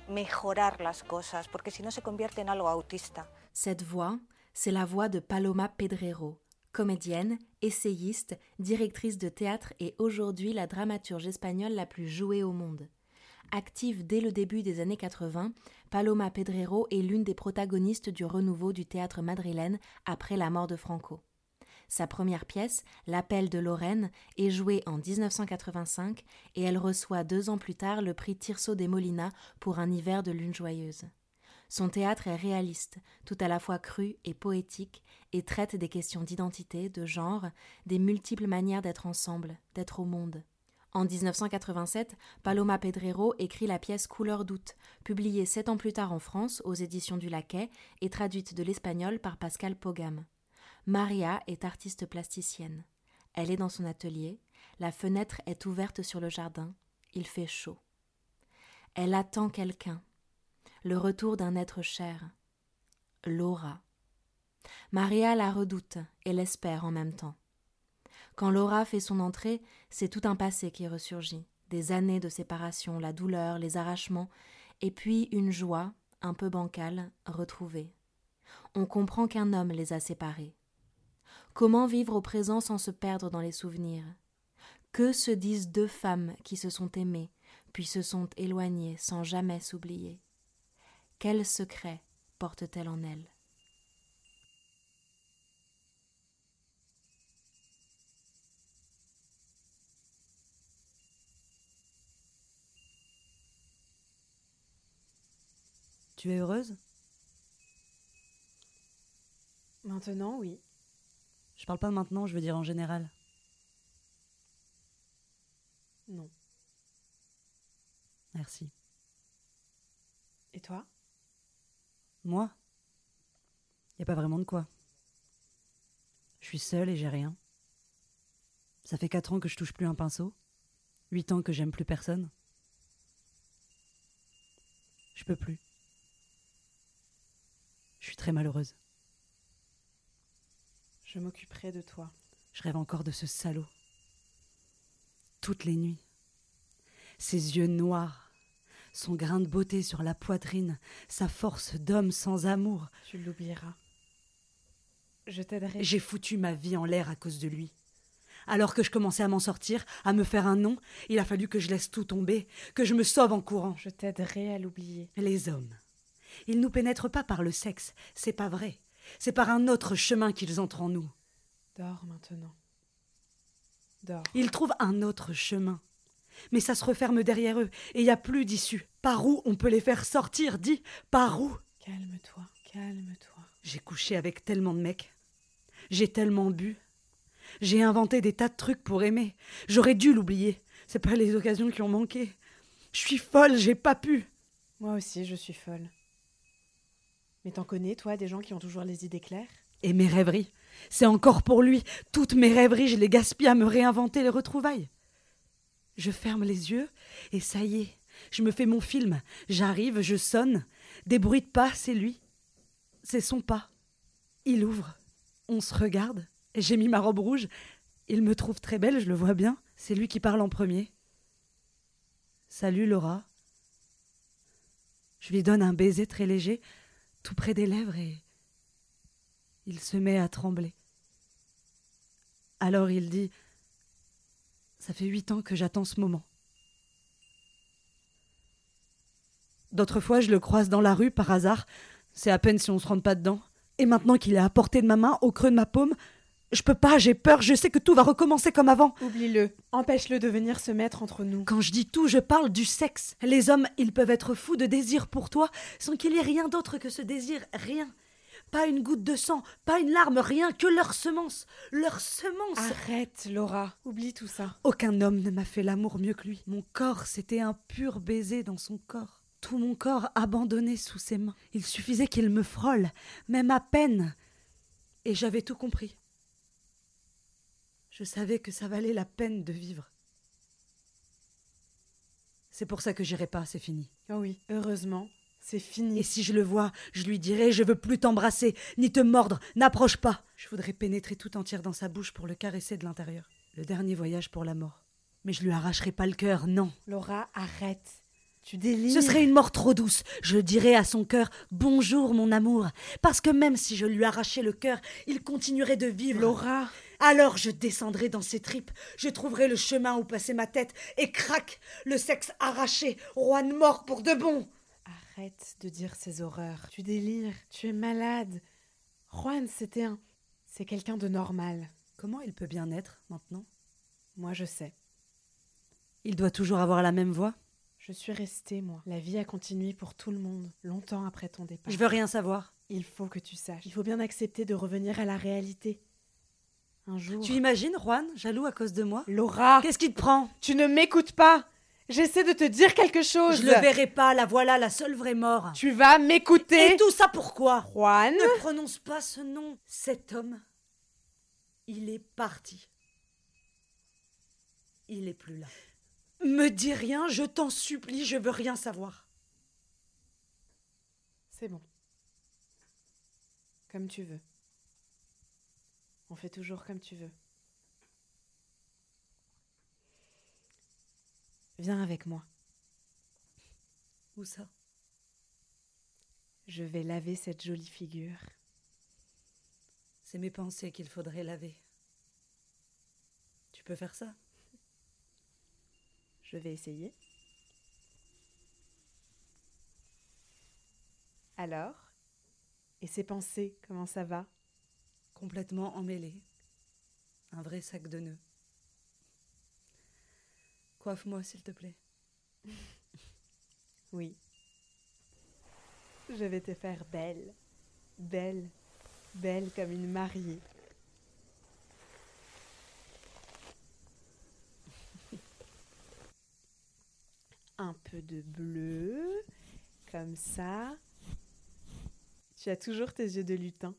[SPEAKER 16] mejorar las cosas, porque si no se convierte en algo autista.
[SPEAKER 15] Cette voix, c'est la voix de Paloma Pedrero, comédienne, essayiste, directrice de théâtre et aujourd'hui la dramaturge espagnole la plus jouée au monde. Active dès le début des années 80, Paloma Pedrero est l'une des protagonistes du renouveau du théâtre madrilène après la mort de Franco. Sa première pièce, L'appel de Lorraine, est jouée en 1985 et elle reçoit deux ans plus tard le prix Tirso de Molina pour Un hiver de lune joyeuse. Son théâtre est réaliste, tout à la fois cru et poétique, et traite des questions d'identité, de genre, des multiples manières d'être ensemble, d'être au monde. En 1987, Paloma Pedrero écrit la pièce Couleur d'août, publiée sept ans plus tard en France aux éditions du Laquais et traduite de l'espagnol par Pascal Pogam. Maria est artiste plasticienne. Elle est dans son atelier, la fenêtre est ouverte sur le jardin, il fait chaud. Elle attend quelqu'un, le retour d'un être cher, Laura. Maria la redoute et l'espère en même temps. Quand Laura fait son entrée, c'est tout un passé qui ressurgit, des années de séparation, la douleur, les arrachements, et puis une joie, un peu bancale, retrouvée. On comprend qu'un homme les a séparés. Comment vivre au présent sans se perdre dans les souvenirs? Que se disent deux femmes qui se sont aimées, puis se sont éloignées sans jamais s'oublier? Quel secret porte-t-elle en elle
[SPEAKER 17] Tu es heureuse?
[SPEAKER 18] Maintenant, oui.
[SPEAKER 17] Je parle pas maintenant, je veux dire en général.
[SPEAKER 18] Non.
[SPEAKER 17] Merci.
[SPEAKER 18] Et toi?
[SPEAKER 17] Moi? Y a pas vraiment de quoi. Je suis seule et j'ai rien. Ça fait quatre ans que je touche plus un pinceau. Huit ans que j'aime plus personne. Je peux plus. Je suis très malheureuse.
[SPEAKER 18] Je m'occuperai de toi.
[SPEAKER 17] Je rêve encore de ce salaud. Toutes les nuits. Ses yeux noirs, son grain de beauté sur la poitrine, sa force d'homme sans amour.
[SPEAKER 18] Tu l'oublieras. Je t'aiderai.
[SPEAKER 17] J'ai foutu ma vie en l'air à cause de lui. Alors que je commençais à m'en sortir, à me faire un nom, il a fallu que je laisse tout tomber, que je me sauve en courant.
[SPEAKER 18] Je t'aiderai à l'oublier.
[SPEAKER 17] Les hommes. Ils nous pénètrent pas par le sexe, c'est pas vrai. C'est par un autre chemin qu'ils entrent en nous.
[SPEAKER 18] Dors maintenant. Dors.
[SPEAKER 17] Ils trouvent un autre chemin. Mais ça se referme derrière eux, et il n'y a plus d'issue. Par où on peut les faire sortir? Dis, par où?
[SPEAKER 18] Calme-toi, calme-toi.
[SPEAKER 17] J'ai couché avec tellement de mecs. J'ai tellement bu. J'ai inventé des tas de trucs pour aimer. J'aurais dû l'oublier. C'est pas les occasions qui ont manqué. Je suis folle, j'ai pas pu.
[SPEAKER 18] Moi aussi, je suis folle. Mais t'en connais, toi, des gens qui ont toujours les idées claires?
[SPEAKER 17] Et mes rêveries C'est encore pour lui. Toutes mes rêveries, je les gaspille à me réinventer les retrouvailles. Je ferme les yeux, et ça y est, je me fais mon film. J'arrive, je sonne. Des bruits de pas, c'est lui. C'est son pas. Il ouvre. On se regarde. J'ai mis ma robe rouge. Il me trouve très belle, je le vois bien. C'est lui qui parle en premier. Salut Laura. Je lui donne un baiser très léger tout près des lèvres et il se met à trembler. Alors il dit Ça fait huit ans que j'attends ce moment. D'autres fois, je le croise dans la rue par hasard. C'est à peine si on se rentre pas dedans. Et maintenant qu'il est à portée de ma main, au creux de ma paume, Je peux pas, j'ai peur, je sais que tout va recommencer comme avant.
[SPEAKER 18] Oublie-le. Empêche-le de venir se mettre entre nous.
[SPEAKER 17] Quand je dis tout, je parle du sexe. Les hommes, ils peuvent être fous de désir pour toi sans qu'il y ait rien d'autre que ce désir, rien. Pas une goutte de sang, pas une larme, rien que leur semence. Leur semence.
[SPEAKER 18] Arrête, Laura. Oublie tout ça.
[SPEAKER 17] Aucun homme ne m'a fait l'amour mieux que lui. Mon corps, c'était un pur baiser dans son corps. Tout mon corps abandonné sous ses mains. Il suffisait qu'il me frôle, même à peine. Et j'avais tout compris. Je savais que ça valait la peine de vivre. C'est pour ça que j'irai pas, c'est fini.
[SPEAKER 18] Oh oui, heureusement, c'est fini.
[SPEAKER 17] Et si je le vois, je lui dirai Je veux plus t'embrasser, ni te mordre, n'approche pas. Je voudrais pénétrer tout entière dans sa bouche pour le caresser de l'intérieur. Le dernier voyage pour la mort. Mais je lui arracherai pas le cœur, non.
[SPEAKER 18] Laura, arrête. Tu délires.
[SPEAKER 17] Ce serait une mort trop douce. Je dirais à son cœur Bonjour, mon amour. Parce que même si je lui arrachais le cœur, il continuerait de vivre.
[SPEAKER 18] Laura.
[SPEAKER 17] Alors je descendrai dans ses tripes, je trouverai le chemin où passer ma tête, et crac Le sexe arraché, Juan mort pour de bon
[SPEAKER 18] Arrête de dire ces horreurs. Tu délires, tu es malade. Juan, c'était un. C'est quelqu'un de normal.
[SPEAKER 17] Comment il peut bien être maintenant?
[SPEAKER 18] Moi, je sais.
[SPEAKER 17] Il doit toujours avoir la même voix?
[SPEAKER 18] Je suis restée, moi. La vie a continué pour tout le monde, longtemps après ton départ.
[SPEAKER 17] Je veux rien savoir.
[SPEAKER 18] Il faut que tu saches. Il faut bien accepter de revenir à la réalité. Un jour.
[SPEAKER 17] Tu imagines, Juan, jaloux à cause de moi?
[SPEAKER 18] Laura
[SPEAKER 17] Qu'est-ce qui te prend?
[SPEAKER 18] Tu ne m'écoutes pas J'essaie de te dire quelque chose.
[SPEAKER 17] Je le verrai pas, la voilà, la seule vraie mort.
[SPEAKER 18] Tu vas m'écouter
[SPEAKER 17] Et tout ça pourquoi?
[SPEAKER 18] Juan?
[SPEAKER 17] Ne prononce pas ce nom. Cet homme, il est parti. Il est plus là. Me dis rien, je t'en supplie, je veux rien savoir.
[SPEAKER 18] C'est bon. Comme tu veux. On fait toujours comme tu veux. Viens avec moi.
[SPEAKER 17] Où ça?
[SPEAKER 18] Je vais laver cette jolie figure.
[SPEAKER 17] C'est mes pensées qu'il faudrait laver. Tu peux faire ça?
[SPEAKER 18] Je vais essayer. Alors Et ces pensées, comment ça va?
[SPEAKER 17] Complètement emmêlé. Un vrai sac de nœuds. Coiffe-moi, s'il te plaît.
[SPEAKER 18] Oui. Je vais te faire belle. Belle. Belle comme une mariée. Un peu de bleu. Comme ça. Tu as toujours tes yeux de lutin.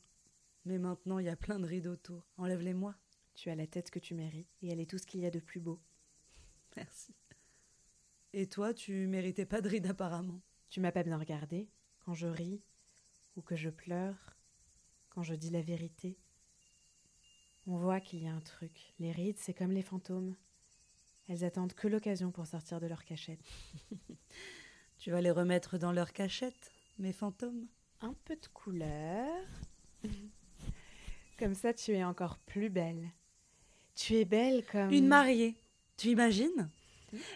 [SPEAKER 17] Mais maintenant, il y a plein de rides autour. Enlève-les-moi.
[SPEAKER 18] Tu as la tête que tu mérites et elle est tout ce qu'il y a de plus beau.
[SPEAKER 17] Merci. Et toi, tu méritais pas de rides apparemment.
[SPEAKER 18] Tu m'as pas bien regardé quand je ris ou que je pleure, quand je dis la vérité. On voit qu'il y a un truc. Les rides, c'est comme les fantômes. Elles attendent que l'occasion pour sortir de leur cachette.
[SPEAKER 17] tu vas les remettre dans leur cachette, mes fantômes?
[SPEAKER 18] Un peu de couleur. Comme ça, tu es encore plus belle. Tu es belle comme...
[SPEAKER 17] Une mariée. Tu imagines?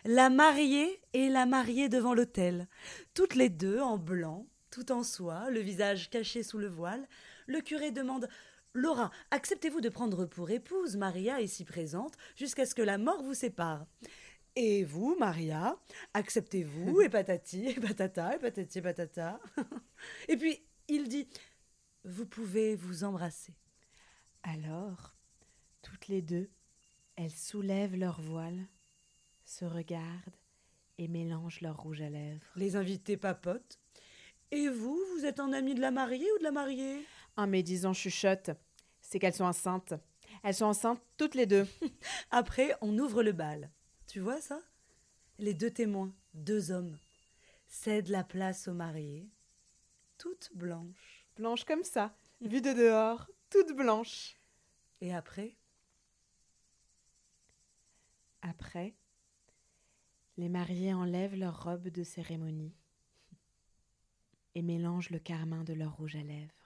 [SPEAKER 17] La mariée et la mariée devant l'autel. Toutes les deux en blanc, tout en soie, le visage caché sous le voile. Le curé demande Laura, acceptez-vous de prendre pour épouse Maria ici présente jusqu'à ce que la mort vous sépare? Et vous, Maria, acceptez-vous Et patati, et patata, et patati, et patata? et puis, il dit Vous pouvez vous embrasser.
[SPEAKER 18] Alors, toutes les deux, elles soulèvent leur voile, se regardent et mélangent leur rouge à lèvres.
[SPEAKER 17] Les invités papotent. Et vous, vous êtes un ami de la mariée ou de la mariée?
[SPEAKER 18] Un médisant chuchote. C'est qu'elles sont enceintes. Elles sont enceintes toutes les deux.
[SPEAKER 17] Après, on ouvre le bal. Tu vois ça? Les deux témoins, deux hommes, cèdent la place aux mariées, toutes blanches.
[SPEAKER 18] Blanches comme ça, vues de dehors, toutes blanches.
[SPEAKER 17] Et après?
[SPEAKER 18] Après, les mariés enlèvent leur robe de cérémonie et mélangent le carmin de leur rouge à lèvres.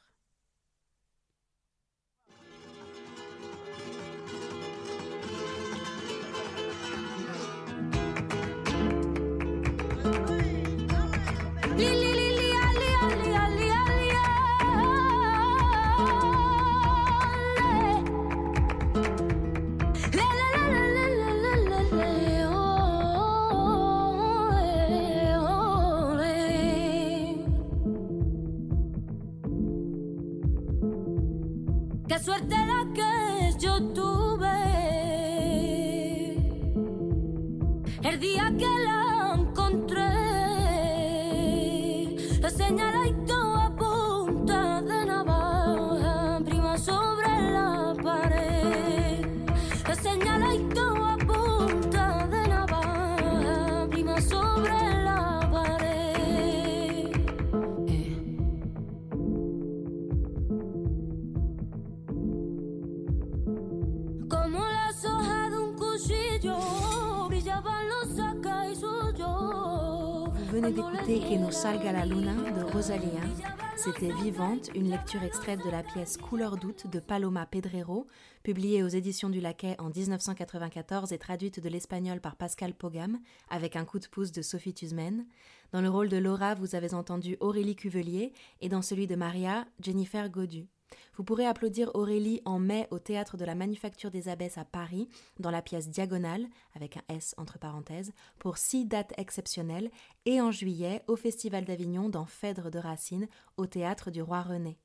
[SPEAKER 19] C'était Vivante, une lecture extraite de la pièce Couleur d'août de Paloma Pedrero, publiée aux éditions du Laquais en 1994 et traduite de l'espagnol par Pascal Pogam, avec un coup de pouce de Sophie Tuzmen. Dans le rôle de Laura, vous avez entendu Aurélie Cuvelier et dans celui de Maria, Jennifer Godu. Vous pourrez applaudir Aurélie en mai au théâtre de la Manufacture des Abbesses à Paris, dans la pièce Diagonale, avec un S entre parenthèses, pour six dates exceptionnelles, et en juillet au Festival d'Avignon dans Phèdre de Racine, au théâtre du Roi René.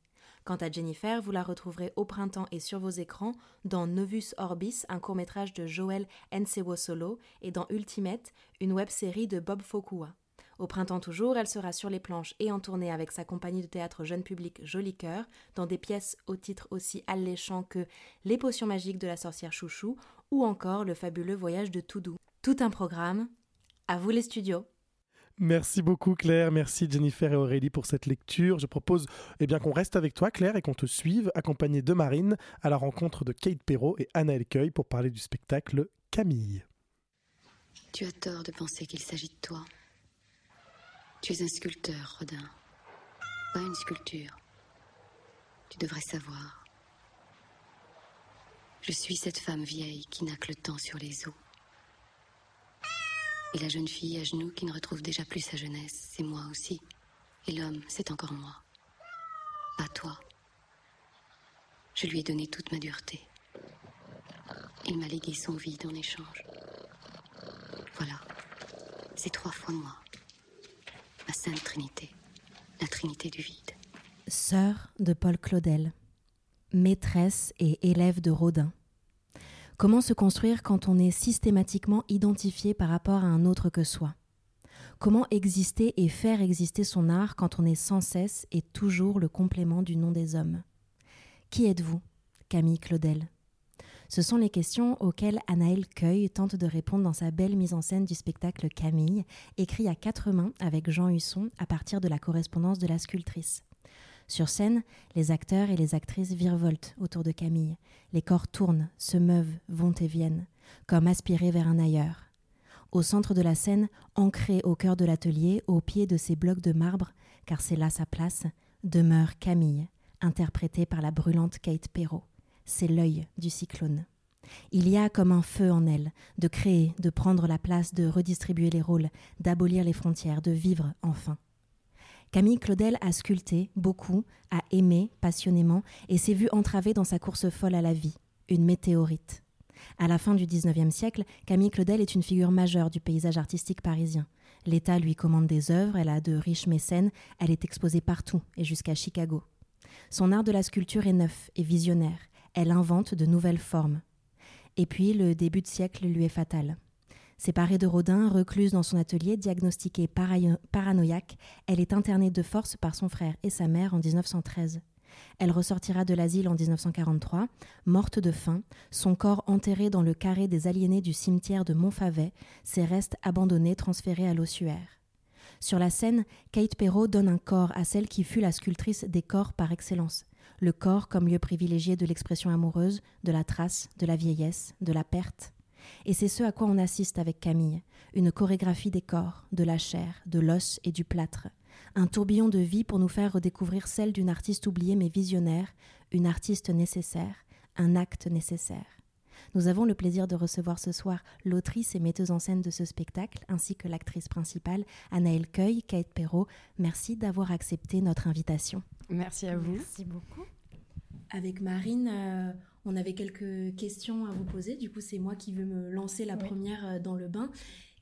[SPEAKER 19] Quant à Jennifer, vous la retrouverez au printemps et sur vos écrans dans Novus Orbis, un court-métrage de Joël Nsewo Solo, et dans Ultimate, une web-série de Bob Fokua. Au printemps toujours, elle sera sur les planches et en tournée avec sa compagnie de théâtre jeune public Joli Cœur, dans des pièces au titre aussi alléchant que Les potions magiques de la sorcière Chouchou ou encore Le fabuleux voyage de Toudou. Tout un programme. À vous les studios.
[SPEAKER 5] Merci beaucoup Claire, merci Jennifer et Aurélie pour cette lecture. Je propose eh bien qu'on reste avec toi Claire et qu'on te suive accompagné de Marine à la rencontre de Kate Perrault et Anna Elcueil pour parler du spectacle Camille.
[SPEAKER 13] Tu as tort de penser qu'il s'agit de toi. Tu es un sculpteur, Rodin. Pas une sculpture. Tu devrais savoir. Je suis cette femme vieille qui n'a que le temps sur les os. Et la jeune fille à genoux qui ne retrouve déjà plus sa jeunesse, c'est moi aussi. Et l'homme, c'est encore moi. Pas toi. Je lui ai donné toute ma dureté. Il m'a légué son vide en échange. Voilà. C'est trois fois moi la Sainte Trinité, la Trinité du vide.
[SPEAKER 19] Sœur de Paul Claudel, maîtresse et élève de Rodin. Comment se construire quand on est systématiquement identifié par rapport à un autre que soi? Comment exister et faire exister son art quand on est sans cesse et toujours le complément du nom des hommes? Qui êtes-vous, Camille Claudel? Ce sont les questions auxquelles Anaël Cueil tente de répondre dans sa belle mise en scène du spectacle Camille, écrit à quatre mains avec Jean Husson à partir de la correspondance de la sculptrice. Sur scène, les acteurs et les actrices virevoltent autour de Camille. Les corps tournent, se meuvent, vont et viennent, comme aspirés vers un ailleurs. Au centre de la scène, ancré au cœur de l'atelier, au pied de ces blocs de marbre, car c'est là sa place, demeure Camille, interprétée par la brûlante Kate Perrault c'est l'œil du cyclone. Il y a comme un feu en elle, de créer, de prendre la place, de redistribuer les rôles, d'abolir les frontières, de vivre enfin. Camille Claudel a sculpté beaucoup, a aimé passionnément et s'est vue entravée dans sa course folle à la vie, une météorite. À la fin du XIXe siècle, Camille Claudel est une figure majeure du paysage artistique parisien. L'État lui commande des œuvres, elle a de riches mécènes, elle est exposée partout et jusqu'à Chicago. Son art de la sculpture est neuf et visionnaire elle invente de nouvelles formes. Et puis le début de siècle lui est fatal. Séparée de Rodin, recluse dans son atelier, diagnostiquée paranoïaque, elle est internée de force par son frère et sa mère en 1913. Elle ressortira de l'asile en 1943, morte de faim, son corps enterré dans le carré des aliénés du cimetière de Montfavet, ses restes abandonnés transférés à l'ossuaire. Sur la scène, Kate Perrault donne un corps à celle qui fut la sculptrice des corps par excellence, le corps comme lieu privilégié de l'expression amoureuse, de la trace, de la vieillesse, de la perte. Et c'est ce à quoi on assiste avec Camille, une chorégraphie des corps, de la chair, de l'os et du plâtre, un tourbillon de vie pour nous faire redécouvrir celle d'une artiste oubliée mais visionnaire, une artiste nécessaire, un acte nécessaire. Nous avons le plaisir de recevoir ce soir l'autrice et metteuse en scène de ce spectacle, ainsi que l'actrice principale, Anaëlle Cueil, Kate Perrault. Merci d'avoir accepté notre invitation.
[SPEAKER 20] Merci à vous.
[SPEAKER 19] Merci beaucoup. Avec Marine, euh, on avait quelques questions à vous poser. Du coup, c'est moi qui veux me lancer la première euh, dans le bain.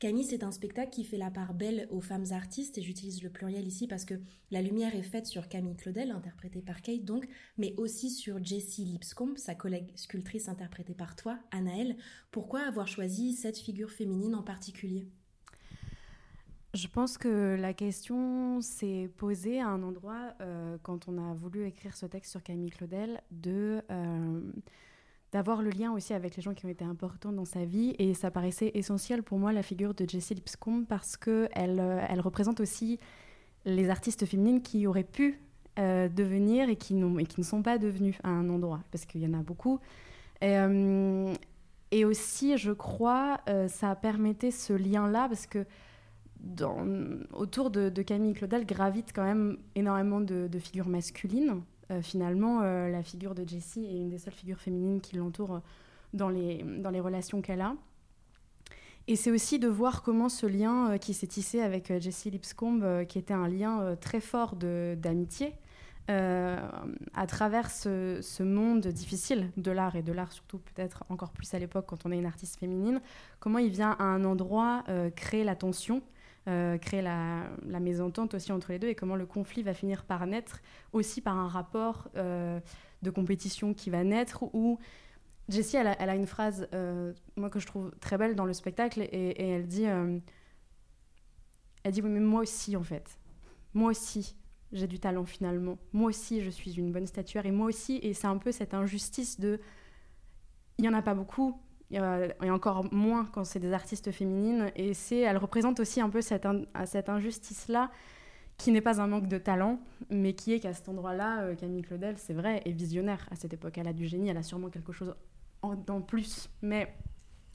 [SPEAKER 19] Camille, c'est un spectacle qui fait la part belle aux femmes artistes, et j'utilise le pluriel ici parce que la lumière est faite sur Camille Claudel, interprétée par Kate donc, mais aussi sur Jessie Lipscomb, sa collègue sculptrice interprétée par toi, Anaëlle. Pourquoi avoir choisi cette figure féminine en particulier?
[SPEAKER 21] Je pense que la question s'est posée à un endroit, euh, quand on a voulu écrire ce texte sur Camille Claudel, de euh, d'avoir le lien aussi avec les gens qui ont été importants dans sa vie. Et ça paraissait essentiel pour moi, la figure de Jessie Lipscomb, parce qu'elle euh, elle représente aussi les artistes féminines qui auraient pu euh, devenir et qui, et qui ne sont pas devenues à un endroit, parce qu'il y en a beaucoup. Et, euh, et aussi, je crois, ça permettait ce lien-là, parce que dans, autour de, Camille Claudel gravite quand même énormément de, figures masculines. Euh, finalement, euh, la figure de Jessie est une des seules figures féminines qui l'entourent dans les, dans les relations qu'elle a. Et c'est aussi de voir comment ce lien qui s'est tissé avec Jessie Lipscomb, qui était un lien très fort d'amitié, à travers ce, ce, monde difficile de l'art, et de l'art surtout peut-être encore plus à l'époque quand on est une artiste féminine, comment il vient à un endroit créer la tension, euh, créer la, mésentente aussi entre les deux et comment le conflit va finir par naître aussi par un rapport euh, de compétition qui va naître où Jessie, elle a, une phrase, euh, moi, que je trouve très belle dans le spectacle, et, elle dit, elle dit, oui, mais moi aussi, en fait. Moi aussi, j'ai du talent, finalement. Moi aussi, je suis une bonne statuaire, et moi aussi, et c'est un peu cette injustice de, il n'y en a pas beaucoup, et encore moins quand c'est des artistes féminines. Et c'est, elle représente aussi un peu cette, injustice-là, qui n'est pas un manque de talent, mais qui est qu'à cet endroit-là, euh, Camille Claudel, c'est vrai, est visionnaire à cette époque. Elle a du génie, elle a sûrement quelque chose en, plus. Mais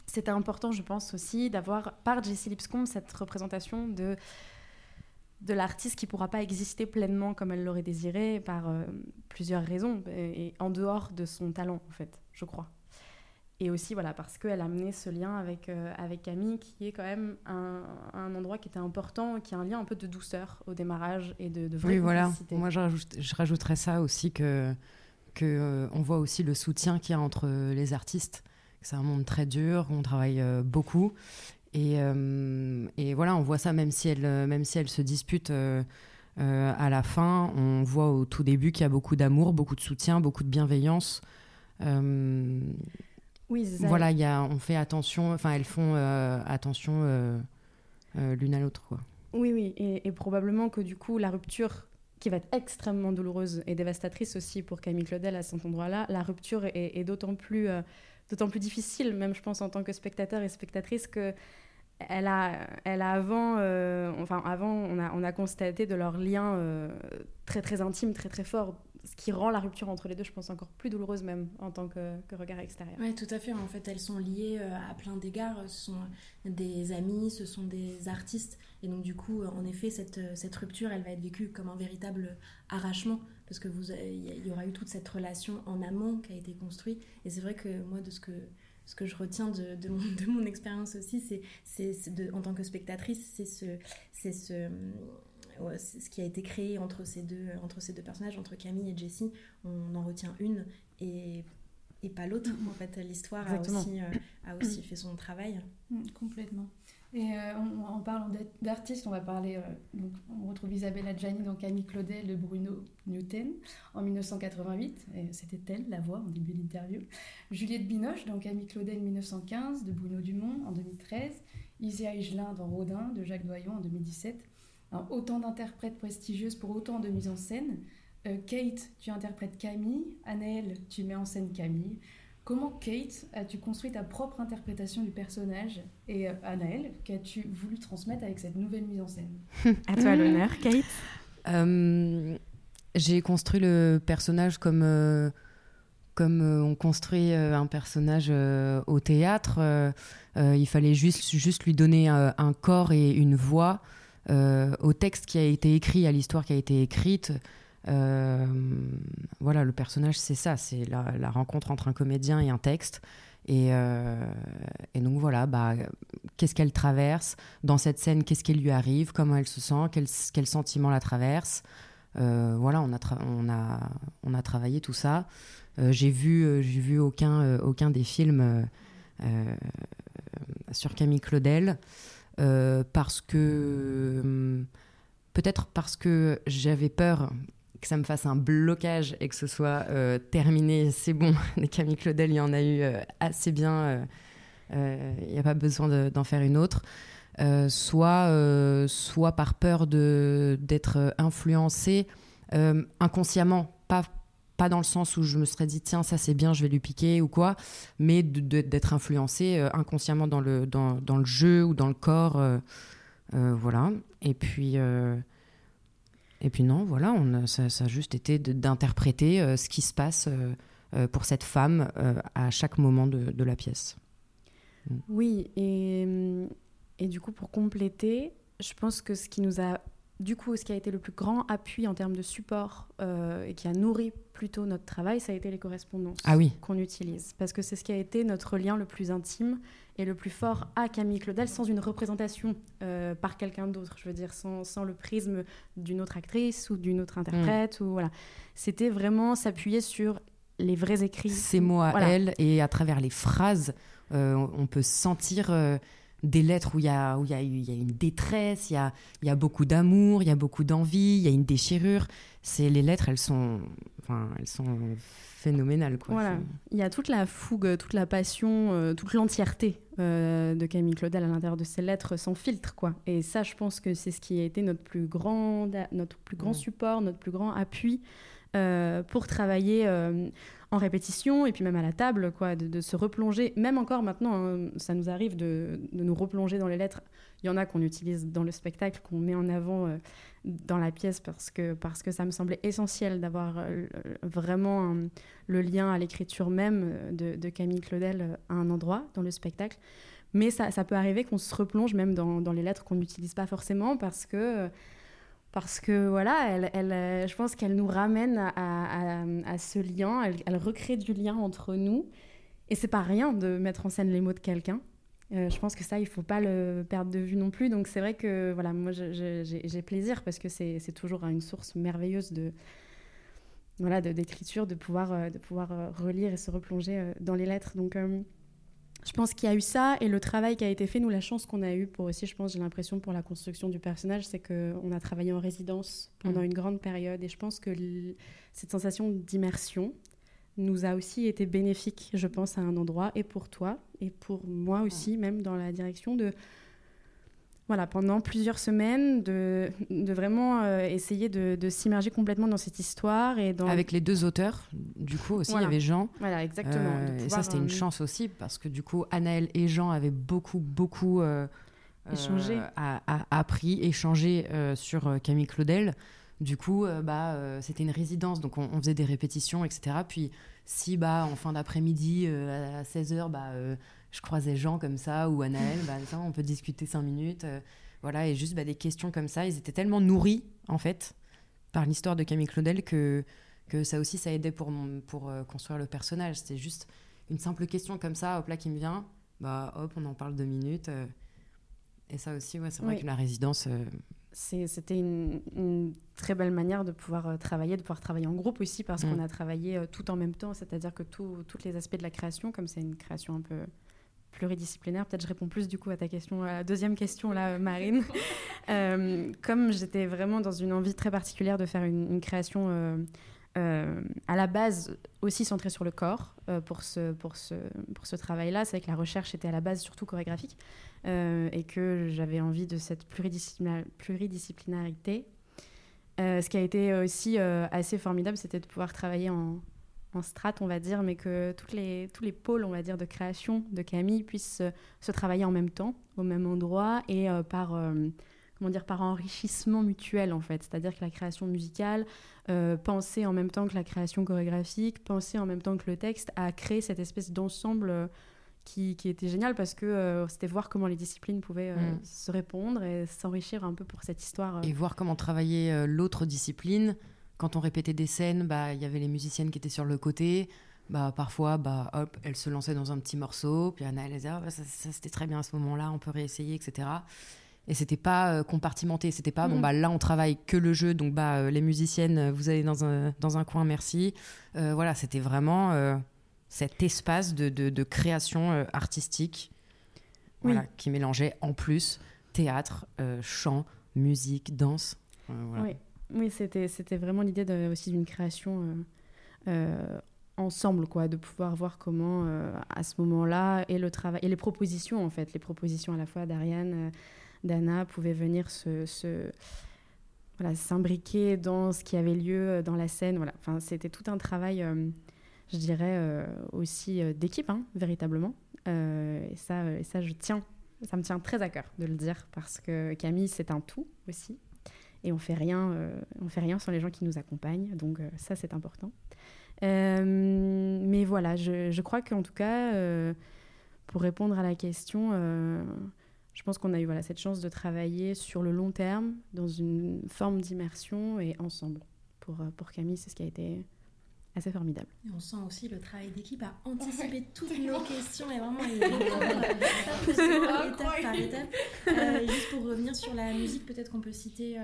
[SPEAKER 21] c'était important, je pense aussi, d'avoir par Jessie Lipscomb cette représentation de l'artiste qui pourra pas exister pleinement comme elle l'aurait désiré par euh, plusieurs raisons et, en dehors de son talent en fait je crois et aussi, voilà, parce qu'elle a amené ce lien avec, euh, avec Camille, qui est quand même un, un, endroit qui était important, qui a un lien un peu de douceur au démarrage et de, de vraie
[SPEAKER 20] Oui, voilà. Moi, je, je, rajouterais ça aussi que, que euh, on voit aussi le soutien qu'il y a entre les artistes. C'est un monde très dur, on travaille euh, beaucoup. Et, et, voilà, on voit ça même si elle, même si elle se dispute à la fin. On voit au tout début qu'il y a beaucoup d'amour, beaucoup de soutien, beaucoup de bienveillance.
[SPEAKER 21] Oui,
[SPEAKER 20] Voilà, y a, on fait attention, enfin, elles font euh, attention euh, euh, l'une à l'autre.
[SPEAKER 21] Oui, oui, et, probablement que du coup, la rupture qui va être extrêmement douloureuse et dévastatrice aussi pour Camille Claudel à cet endroit-là, la rupture est, d'autant plus, d'autant plus difficile, même je pense en tant que spectateur et spectatrice, que elle a, elle a avant, enfin avant, on a, on a constaté de leur lien très très intime, très très fort ce qui rend la rupture entre les deux, je pense, encore plus douloureuse même en tant que, regard extérieur.
[SPEAKER 15] Oui, tout à fait. En fait, elles sont liées euh, à plein d'égards. Ce sont des amis, ce sont des artistes. Et donc, du coup, en effet, cette, cette rupture, elle va être vécue comme un véritable arrachement parce que vous, il y aura eu toute cette relation en amont qui a été construite. Et c'est vrai que moi, de ce que ce que je retiens de, de mon, expérience aussi, c'est, en tant que spectatrice, c'est ce, ce, ce qui a été créé entre ces, deux, entre ces deux personnages, entre Camille et Jessie, on en retient une et, et pas l'autre. En fait, l'histoire a aussi, euh, a aussi fait son travail.
[SPEAKER 22] Mm, complètement. Et euh, en, parlant d'artistes, on va parler. Euh, donc, on retrouve Isabella Gianni dans Camille Claudel de Bruno Newton en 1988. C'était elle, la voix, en début d'interview. Juliette Binoche dans Camille Claudel 1915 de Bruno Dumont en 2013. Isia Higelin dans Rodin de Jacques Doyon en 2017 autant d'interprètes prestigieuses pour autant de mise en scène. Euh, Kate, tu interprètes Camille. Anaëlle, tu mets en scène Camille. Comment, Kate, as-tu construit ta propre interprétation du personnage Et euh, Anaëlle, qu'as-tu voulu transmettre avec cette nouvelle mise en scène?
[SPEAKER 21] À toi l'honneur, Kate.
[SPEAKER 20] Euh, j'ai construit le personnage comme, comme on construit un personnage au théâtre. il fallait juste, juste lui donner un corps et une voix. Euh, au texte qui a été écrit, à l'histoire qui a été écrite. Euh, voilà, le personnage, c'est ça, c'est la, rencontre entre un comédien et un texte. Et, euh, donc voilà, bah, qu'est-ce qu'elle traverse dans cette scène, qu'est-ce qui lui arrive, comment elle se sent, quel, quel sentiment la traverse. voilà, on a, on, a, on a travaillé tout ça. j'ai vu, j'ai vu aucun, aucun des films sur Camille Claudel. Euh, parce que peut-être parce que j'avais peur que ça me fasse un blocage et que ce soit euh, terminé, c'est bon. Les Camille Claudel, il y en a eu euh, assez bien. Il n'y a pas besoin d'en faire une autre. soit, soit par peur d'être influencé inconsciemment, pas pas dans le sens où je me serais dit tiens ça c'est bien je vais lui piquer ou quoi mais d'être influencé euh, inconsciemment dans le dans, dans, le jeu ou dans le corps euh, euh, voilà. Et puis et puis non voilà ça, ça, a juste été d'interpréter ce qui se passe pour cette femme à chaque moment de, de la pièce.
[SPEAKER 21] Oui et, et du coup pour compléter je pense que ce qui nous a du coup, ce qui a été le plus grand appui en termes de support euh, et qui a nourri plutôt notre travail, ça a été les correspondances
[SPEAKER 20] ah oui.
[SPEAKER 21] qu'on utilise. Parce que c'est ce qui a été notre lien le plus intime et le plus fort à Camille Claudel, sans une représentation euh, par quelqu'un d'autre, je veux dire, sans, sans le prisme d'une autre actrice ou d'une autre interprète. Ou, voilà. C'était vraiment s'appuyer sur les vrais écrits.
[SPEAKER 20] Ces mots à elle, et à travers les phrases, euh, on peut sentir des lettres où il y a, où y a, y a une détresse, il y a, y a beaucoup d'amour, il y a beaucoup d'envie, il y a une déchirure. C'est les lettres, elles sont, enfin, elles sont phénoménales. Quoi.
[SPEAKER 21] Voilà. Il y a toute la fougue, toute la passion, euh, toute l'entièreté euh, de Camille Claudel à l'intérieur de ses lettres sans filtre. Quoi. Et ça, je pense que c'est ce qui a été notre plus grand, notre plus grand support, notre plus grand appui euh, pour travailler en répétition et puis même à la table, quoi, de, se replonger. Même encore maintenant, hein, ça nous arrive de, nous replonger dans les lettres. Il y en a qu'on utilise dans le spectacle, qu'on met en avant euh, dans la pièce parce que, parce que ça me semblait essentiel d'avoir euh, vraiment le lien à l'écriture même euh, de, Camille Claudel à un endroit dans le spectacle. Mais ça, ça peut arriver qu'on se replonge même dans, dans les lettres qu'on n'utilise pas forcément parce que parce que voilà, elle, euh, je pense qu'elle nous ramène à, à, ce lien, elle, recrée du lien entre nous. Et c'est pas rien de mettre en scène les mots de quelqu'un. Euh, je pense que ça, il faut pas le perdre de vue non plus. Donc c'est vrai que voilà, moi j'ai plaisir parce que c'est toujours une source merveilleuse de voilà d'écriture, de, pouvoir euh, de pouvoir relire et se replonger dans les lettres. Donc je pense qu'il y a eu ça et le travail qui a été fait, nous, la chance qu'on a eue pour aussi, je pense, j'ai l'impression pour la construction du personnage, c'est qu'on a travaillé en résidence pendant mm. une grande période. Et je pense que cette sensation d'immersion nous a aussi été bénéfique, je pense, à un endroit. Et pour toi et pour moi aussi, même dans la direction de voilà, pendant plusieurs semaines, de, de vraiment euh, essayer de, de s'immerger complètement dans cette histoire. et dans...
[SPEAKER 20] Avec les deux auteurs, du coup, aussi, il y avait Jean.
[SPEAKER 21] Voilà, exactement.
[SPEAKER 20] Euh, et ça, c'était une euh, chance aussi, parce que du coup, Anaël et Jean avaient beaucoup, beaucoup
[SPEAKER 21] échangé.
[SPEAKER 20] appris, échangé sur Camille Claudel. Du coup, bah, c'était une résidence, donc on, faisait des répétitions, etc. Puis, si bah, en fin d'après-midi, à 16h, bah, je croisais Jean comme ça ou Anaël, bah, on peut discuter cinq minutes. Euh, voilà, et juste bah, des questions comme ça. Ils étaient tellement nourris, en fait, par l'histoire de Camille Claudel que, que ça aussi, ça aidait pour, pour euh, construire le personnage. C'était juste une simple question comme ça, hop là, qui me vient. Bah, hop, on en parle deux minutes. Euh. et ça aussi, ouais, c'est vrai que la résidence.
[SPEAKER 21] C'était une, très belle manière de pouvoir travailler, de pouvoir travailler en groupe aussi, parce mm. qu'on a travaillé tout en même temps, c'est-à-dire que tous les aspects de la création, comme c'est une création un peu pluridisciplinaire. Peut-être je réponds plus du coup à ta question, à la deuxième question là, Marine. Euh, comme j'étais vraiment dans une envie très particulière de faire une, création euh, euh, à la base aussi centrée sur le corps pour ce, pour ce, pour ce travail-là, c'est que la recherche était à la base surtout chorégraphique et que j'avais envie de cette pluridisciplinarité. ce qui a été aussi assez formidable, c'était de pouvoir travailler en, en strate, on va dire, mais que toutes les, tous les pôles, on va dire, de création de Camille puissent se, travailler en même temps, au même endroit, et euh, par, euh, comment dire, par enrichissement mutuel, en fait. C'est-à-dire que la création musicale, euh, penser en même temps que la création chorégraphique, penser en même temps que le texte, a créé cette espèce d'ensemble qui, qui, était génial, parce que c'était voir comment les disciplines pouvaient mm. se répondre et s'enrichir un peu pour cette histoire.
[SPEAKER 20] Et voir comment travailler l'autre discipline quand on répétait des scènes, bah il y avait les musiciennes qui étaient sur le côté. Bah parfois, bah hop, elle se lançait dans un petit morceau, puis Anna elle disait ah, bah, ça, c'était très bien à ce moment-là, on peut réessayer, etc. Et c'était pas euh, compartimenté, c'était pas bon mm. bah là on travaille que le jeu, donc bah euh, les musiciennes vous allez dans un dans un coin, merci. Euh, voilà, c'était vraiment cet espace de, de, création artistique, voilà, qui mélangeait en plus théâtre, chant, musique, danse. Voilà.
[SPEAKER 21] Oui. Oui, c'était, vraiment l'idée aussi d'une création euh, euh, ensemble, quoi, de pouvoir voir comment, euh, à ce moment-là, et le travail, et les propositions, en fait, les propositions à la fois d'Ariane, d'Anna, pouvaient venir se, voilà, s'imbriquer dans ce qui avait lieu dans la scène. Voilà. Enfin, c'était tout un travail, je dirais, aussi d'équipe, hein, véritablement. et, ça, et ça, je tiens, ça me tient très à cœur de le dire, parce que Camille, c'est un tout aussi et on fait rien, euh, on fait rien sans les gens qui nous accompagnent. Donc euh, ça, c'est important. Euh, mais voilà, je, je crois qu'en tout cas, pour répondre à la question, je pense qu'on a eu voilà, cette chance de travailler sur le long terme, dans une forme d'immersion et ensemble. Pour, pour Camille, c'est ce qui a été assez formidable.
[SPEAKER 19] Et on sent aussi le travail d'équipe à anticiper toutes nos questions et vraiment y répondre étape par étape. Euh, juste pour revenir sur la musique, peut-être qu'on peut citer euh,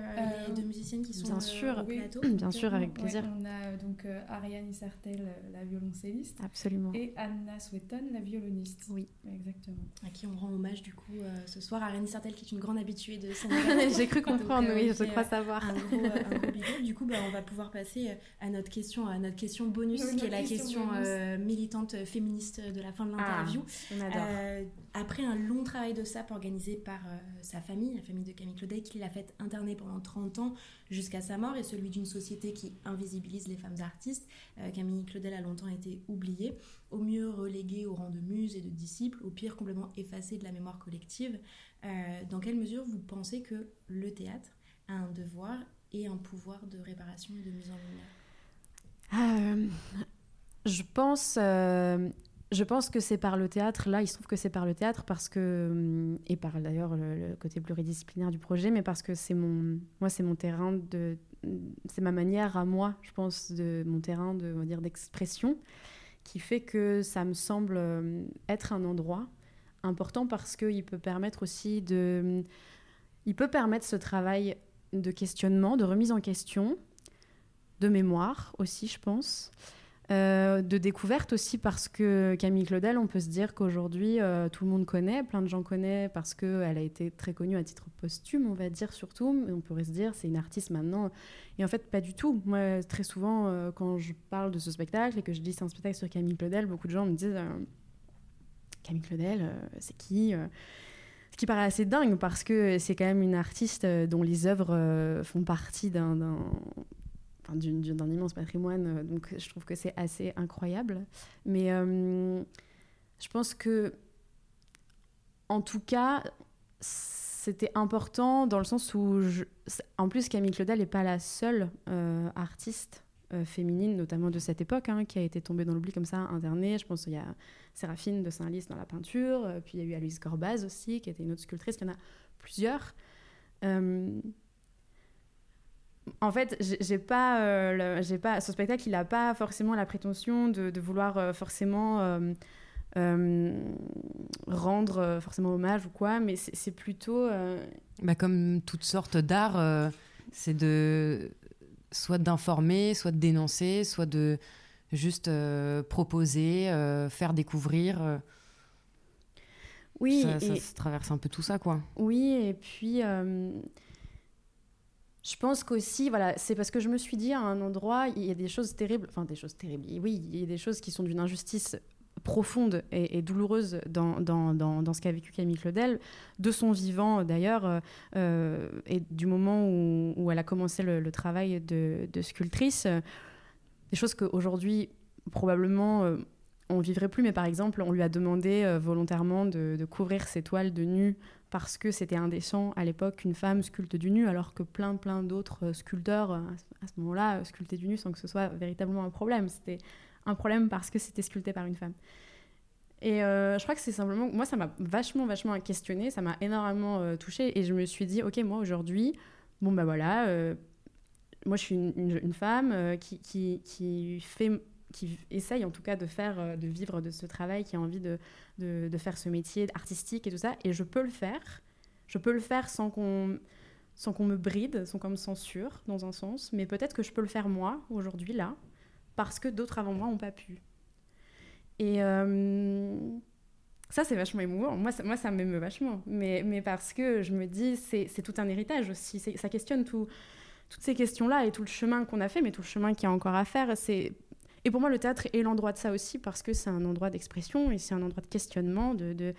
[SPEAKER 19] les deux musiciennes qui sont
[SPEAKER 21] bien sûr,
[SPEAKER 19] au plateau.
[SPEAKER 21] Bien sûr, avec plaisir.
[SPEAKER 22] Ouais, on a donc euh, Ariane Isartel, la violoncelliste.
[SPEAKER 21] Absolument.
[SPEAKER 22] Et Anna Sweton, la violoniste.
[SPEAKER 21] Oui.
[SPEAKER 22] Exactement.
[SPEAKER 19] À qui on rend hommage du coup ce soir. Ariane Isartel qui est une grande habituée de scène.
[SPEAKER 21] J'ai cru comprendre, donc, oui, je crois savoir.
[SPEAKER 19] Un gros, un gros. Du coup, bah, on va pouvoir passer à notre question, à notre question bonus,
[SPEAKER 22] Oui,
[SPEAKER 19] qui est la
[SPEAKER 22] question
[SPEAKER 19] euh, militante féministe de la fin de l'interview.
[SPEAKER 21] Ah, adore.
[SPEAKER 19] Euh, après un long travail de SAP organisé par euh, sa famille, la famille de Camille Claudet, qui l'a fait interner pendant 30 ans jusqu'à sa mort, et celui d'une société qui invisibilise les femmes artistes, Camille Claudel a longtemps été oubliée, au mieux reléguée au rang de muse et de disciple, au pire complètement effacée de la mémoire collective. Dans quelle mesure vous pensez que le théâtre a un devoir et un pouvoir de réparation et de mise en lumière?
[SPEAKER 21] Euh, je pense, euh, je pense que c'est par le théâtre. Là, il se trouve que c'est par le théâtre parce que et par d'ailleurs le, le côté pluridisciplinaire du projet, mais parce que c'est mon, moi, c'est mon terrain de, c'est ma manière à moi, je pense, de mon terrain de, on va dire, d'expression, qui fait que ça me semble euh, être un endroit important parce qu'il peut permettre aussi de, il peut permettre ce travail de questionnement, de remise en question, de mémoire aussi, je pense. Euh, de découverte aussi parce que Camille Claudel, on peut se dire qu'aujourd'hui euh, tout le monde connaît, plein de gens connaissent parce qu'elle a été très connue à titre posthume, on va dire surtout. Mais on pourrait se dire c'est une artiste maintenant. Et en fait, pas du tout. Moi, très souvent, euh, quand je parle de ce spectacle et que je dis c'est un spectacle sur Camille Claudel, beaucoup de gens me disent Camille Claudel, c'est qui ce qui paraît assez dingue parce que c'est quand même une artiste dont les œuvres font partie d'un- d'un immense patrimoine. euh, Donc je trouve que c'est assez incroyable. Mais euh, je pense que, en tout cas, c'était important dans le sens où, en plus, Camille Claudel n'est pas la seule euh, artiste féminine, notamment de cette époque, hein, qui a été tombée dans l'oubli comme ça, internée. Je pense qu'il y a Séraphine de Saint-Lys dans la peinture, puis il y a eu Aloïse Gorbaz aussi, qui était une autre sculptrice. Il y en a plusieurs. En fait, j'ai pas, euh, le- j'ai pas, ce spectacle, il n'a pas forcément la prétention de, de vouloir euh, forcément euh, rendre forcément hommage ou quoi, mais c'est c'est plutôt.
[SPEAKER 20] Bah, comme toutes sortes d'art, c'est de soit d'informer, soit de dénoncer, soit de juste proposer, faire découvrir.
[SPEAKER 21] Oui,
[SPEAKER 20] ça, ça
[SPEAKER 21] et-
[SPEAKER 20] se traverse un peu tout ça, quoi.
[SPEAKER 21] Oui, et puis je pense qu'aussi, voilà, c'est parce que je me suis dit à un endroit, il y a des choses terribles, enfin des choses terribles, oui, il y a des choses qui sont d'une injustice profonde et, douloureuse dans, dans, dans, dans ce qu'a vécu Camille Claudel, de son vivant d'ailleurs, euh, et du moment où, où elle a commencé le, travail de, sculptrice, des choses qu'aujourd'hui, probablement, euh, on vivrait plus, mais par exemple, on lui a demandé euh, volontairement de, de couvrir ses toiles de nu parce que c'était indécent à l'époque qu'une femme sculpte du nu, alors que plein, plein d'autres euh, sculpteurs, euh, à ce- moment-là, euh, sculptaient du nu sans que ce soit véritablement un problème. C'était un problème parce que c'était sculpté par une femme. Et je crois que c'est simplement... Moi, ça m'a vachement, vachement questionné, ça m'a énormément euh, touchée, et je me suis dit, ok, moi, aujourd'hui, bon, bah voilà... moi, je suis une, une- femme qui, qui, qui fait qui essaye en tout cas de faire, euh, de vivre de ce travail, qui a envie de, de, faire ce métier artistique et tout ça, et je peux le faire. Je peux le faire sans qu'on sans qu'on me bride, sans qu'on me censure dans un sens, mais peut-être que je peux le faire moi aujourd'hui là, parce que d'autres avant moi n'ont pas pu. Et euh, ça, c'est vachement émouvant. Moi, ça, moi, ça m'émeut vachement. Mais, mais parce que je me dis, c'est tout un héritage aussi. Ça questionne tout, toutes ces questions-là et tout le chemin qu'on a fait, mais tout le chemin qu'il y a encore à faire. C'est et pour moi, le théâtre est l'endroit de ça aussi, parce que c'est un endroit d'expression et c'est un endroit de questionnement, de, de,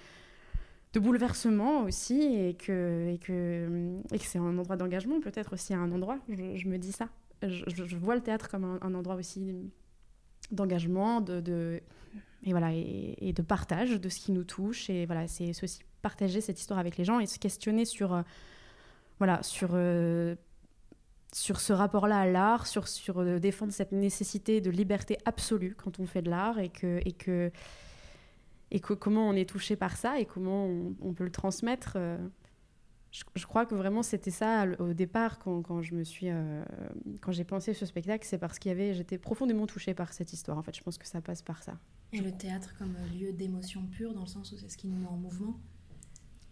[SPEAKER 21] bouleversement aussi, et que, et que, et que c'est un endroit d'engagement, peut-être aussi un endroit, je, me dis ça. Je, vois le théâtre comme un, endroit aussi d'engagement, de, de, et, voilà, et, de partage de ce qui nous touche. Et voilà, c'est aussi partager cette histoire avec les gens et se questionner sur, euh, voilà, sur euh, sur ce rapport-là à l'art, sur, sur euh, défendre cette nécessité de liberté absolue quand on fait de l'art et que, et que, et comment on est touché par ça et comment on, peut le transmettre. Je, crois que vraiment c'était ça au départ quand, je me suis quand j'ai pensé ce spectacle, c'est parce qu'il y avait j'étais profondément touchée par cette histoire. En fait, je pense que ça passe par ça.
[SPEAKER 19] Et le théâtre comme lieu d'émotion pure, dans le sens où c'est ce qui nous met en mouvement.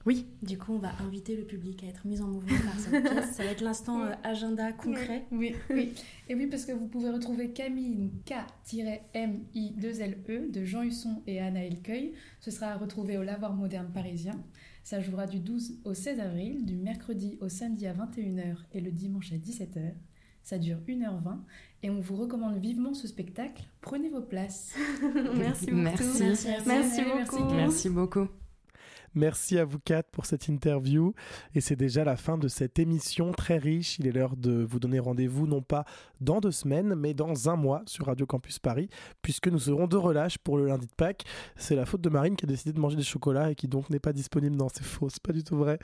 [SPEAKER 21] Oui.
[SPEAKER 19] Du coup, on va inviter le public à être mis en mouvement par cette pièce. Ça va être l'instant euh, agenda concret.
[SPEAKER 22] Oui, oui, Et oui, parce que vous pouvez retrouver Camille, K-M-I-2-L-E, de Jean Husson et Anna Elcueil. Ce sera à retrouver au Lavoir Moderne Parisien. Ça jouera du 12 au 16 avril, du mercredi au samedi à 21h et le dimanche à 17h. Ça dure 1h20 et on vous recommande vivement ce spectacle. Prenez vos places.
[SPEAKER 21] merci beaucoup.
[SPEAKER 20] Merci.
[SPEAKER 21] Merci, beaucoup.
[SPEAKER 20] Merci beaucoup.
[SPEAKER 5] Merci à vous quatre pour cette interview. Et c'est déjà la fin de cette émission très riche. Il est l'heure de vous donner rendez-vous, non pas dans deux semaines, mais dans un mois sur Radio Campus Paris, puisque nous serons de relâche pour le lundi de Pâques. C'est la faute de Marine qui a décidé de manger des chocolats et qui donc n'est pas disponible. Non, c'est faux, c'est pas du tout vrai.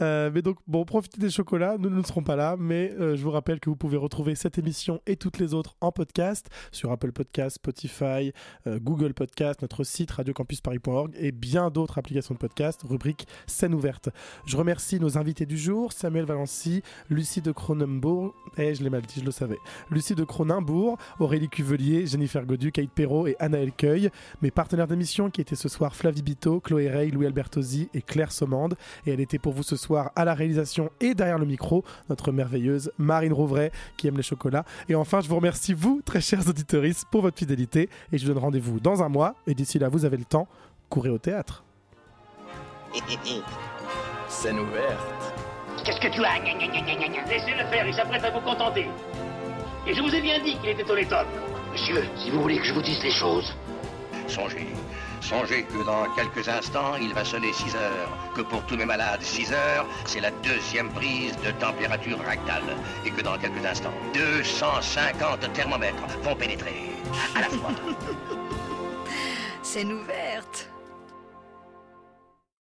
[SPEAKER 5] Euh, mais donc, bon, profitez des chocolats. Nous ne serons pas là, mais euh, je vous rappelle que vous pouvez retrouver cette émission et toutes les autres en podcast sur Apple Podcast, Spotify, euh, Google Podcast, notre site radiocampusparis.org et bien d'autres applications de podcast rubrique scène ouverte. Je remercie nos invités du jour, Samuel Valency, Lucie de Cronenbourg, eh, je l'ai mal dit, je le savais, Lucie de Cronenbourg, Aurélie Cuvelier, Jennifer Godu, Kate Perrault et Anna Elcueil, mes partenaires d'émission qui étaient ce soir Flavie Bito, Chloé Rey, Louis Albertosi et Claire Sommande. Et elle était pour vous ce soir à la réalisation et derrière le micro, notre merveilleuse Marine Rouvray qui aime les chocolats. Et enfin, je vous remercie vous, très chers auditeurs, pour votre fidélité et je vous donne rendez-vous dans un mois. Et d'ici là, vous avez le temps, courez au théâtre.
[SPEAKER 23] Scène ouverte.
[SPEAKER 3] Qu'est-ce que tu as? Laissez-le faire, il s'apprête à vous contenter. Et je vous ai bien dit qu'il était au top.
[SPEAKER 23] Monsieur, si vous voulez que je vous dise les choses.
[SPEAKER 3] Songez, songez que dans quelques instants, il va sonner 6 heures. Que pour tous mes malades, 6 heures, c'est la deuxième prise de température rectale. Et que dans quelques instants, 250 thermomètres vont pénétrer à la fois.
[SPEAKER 23] Scène ouverte.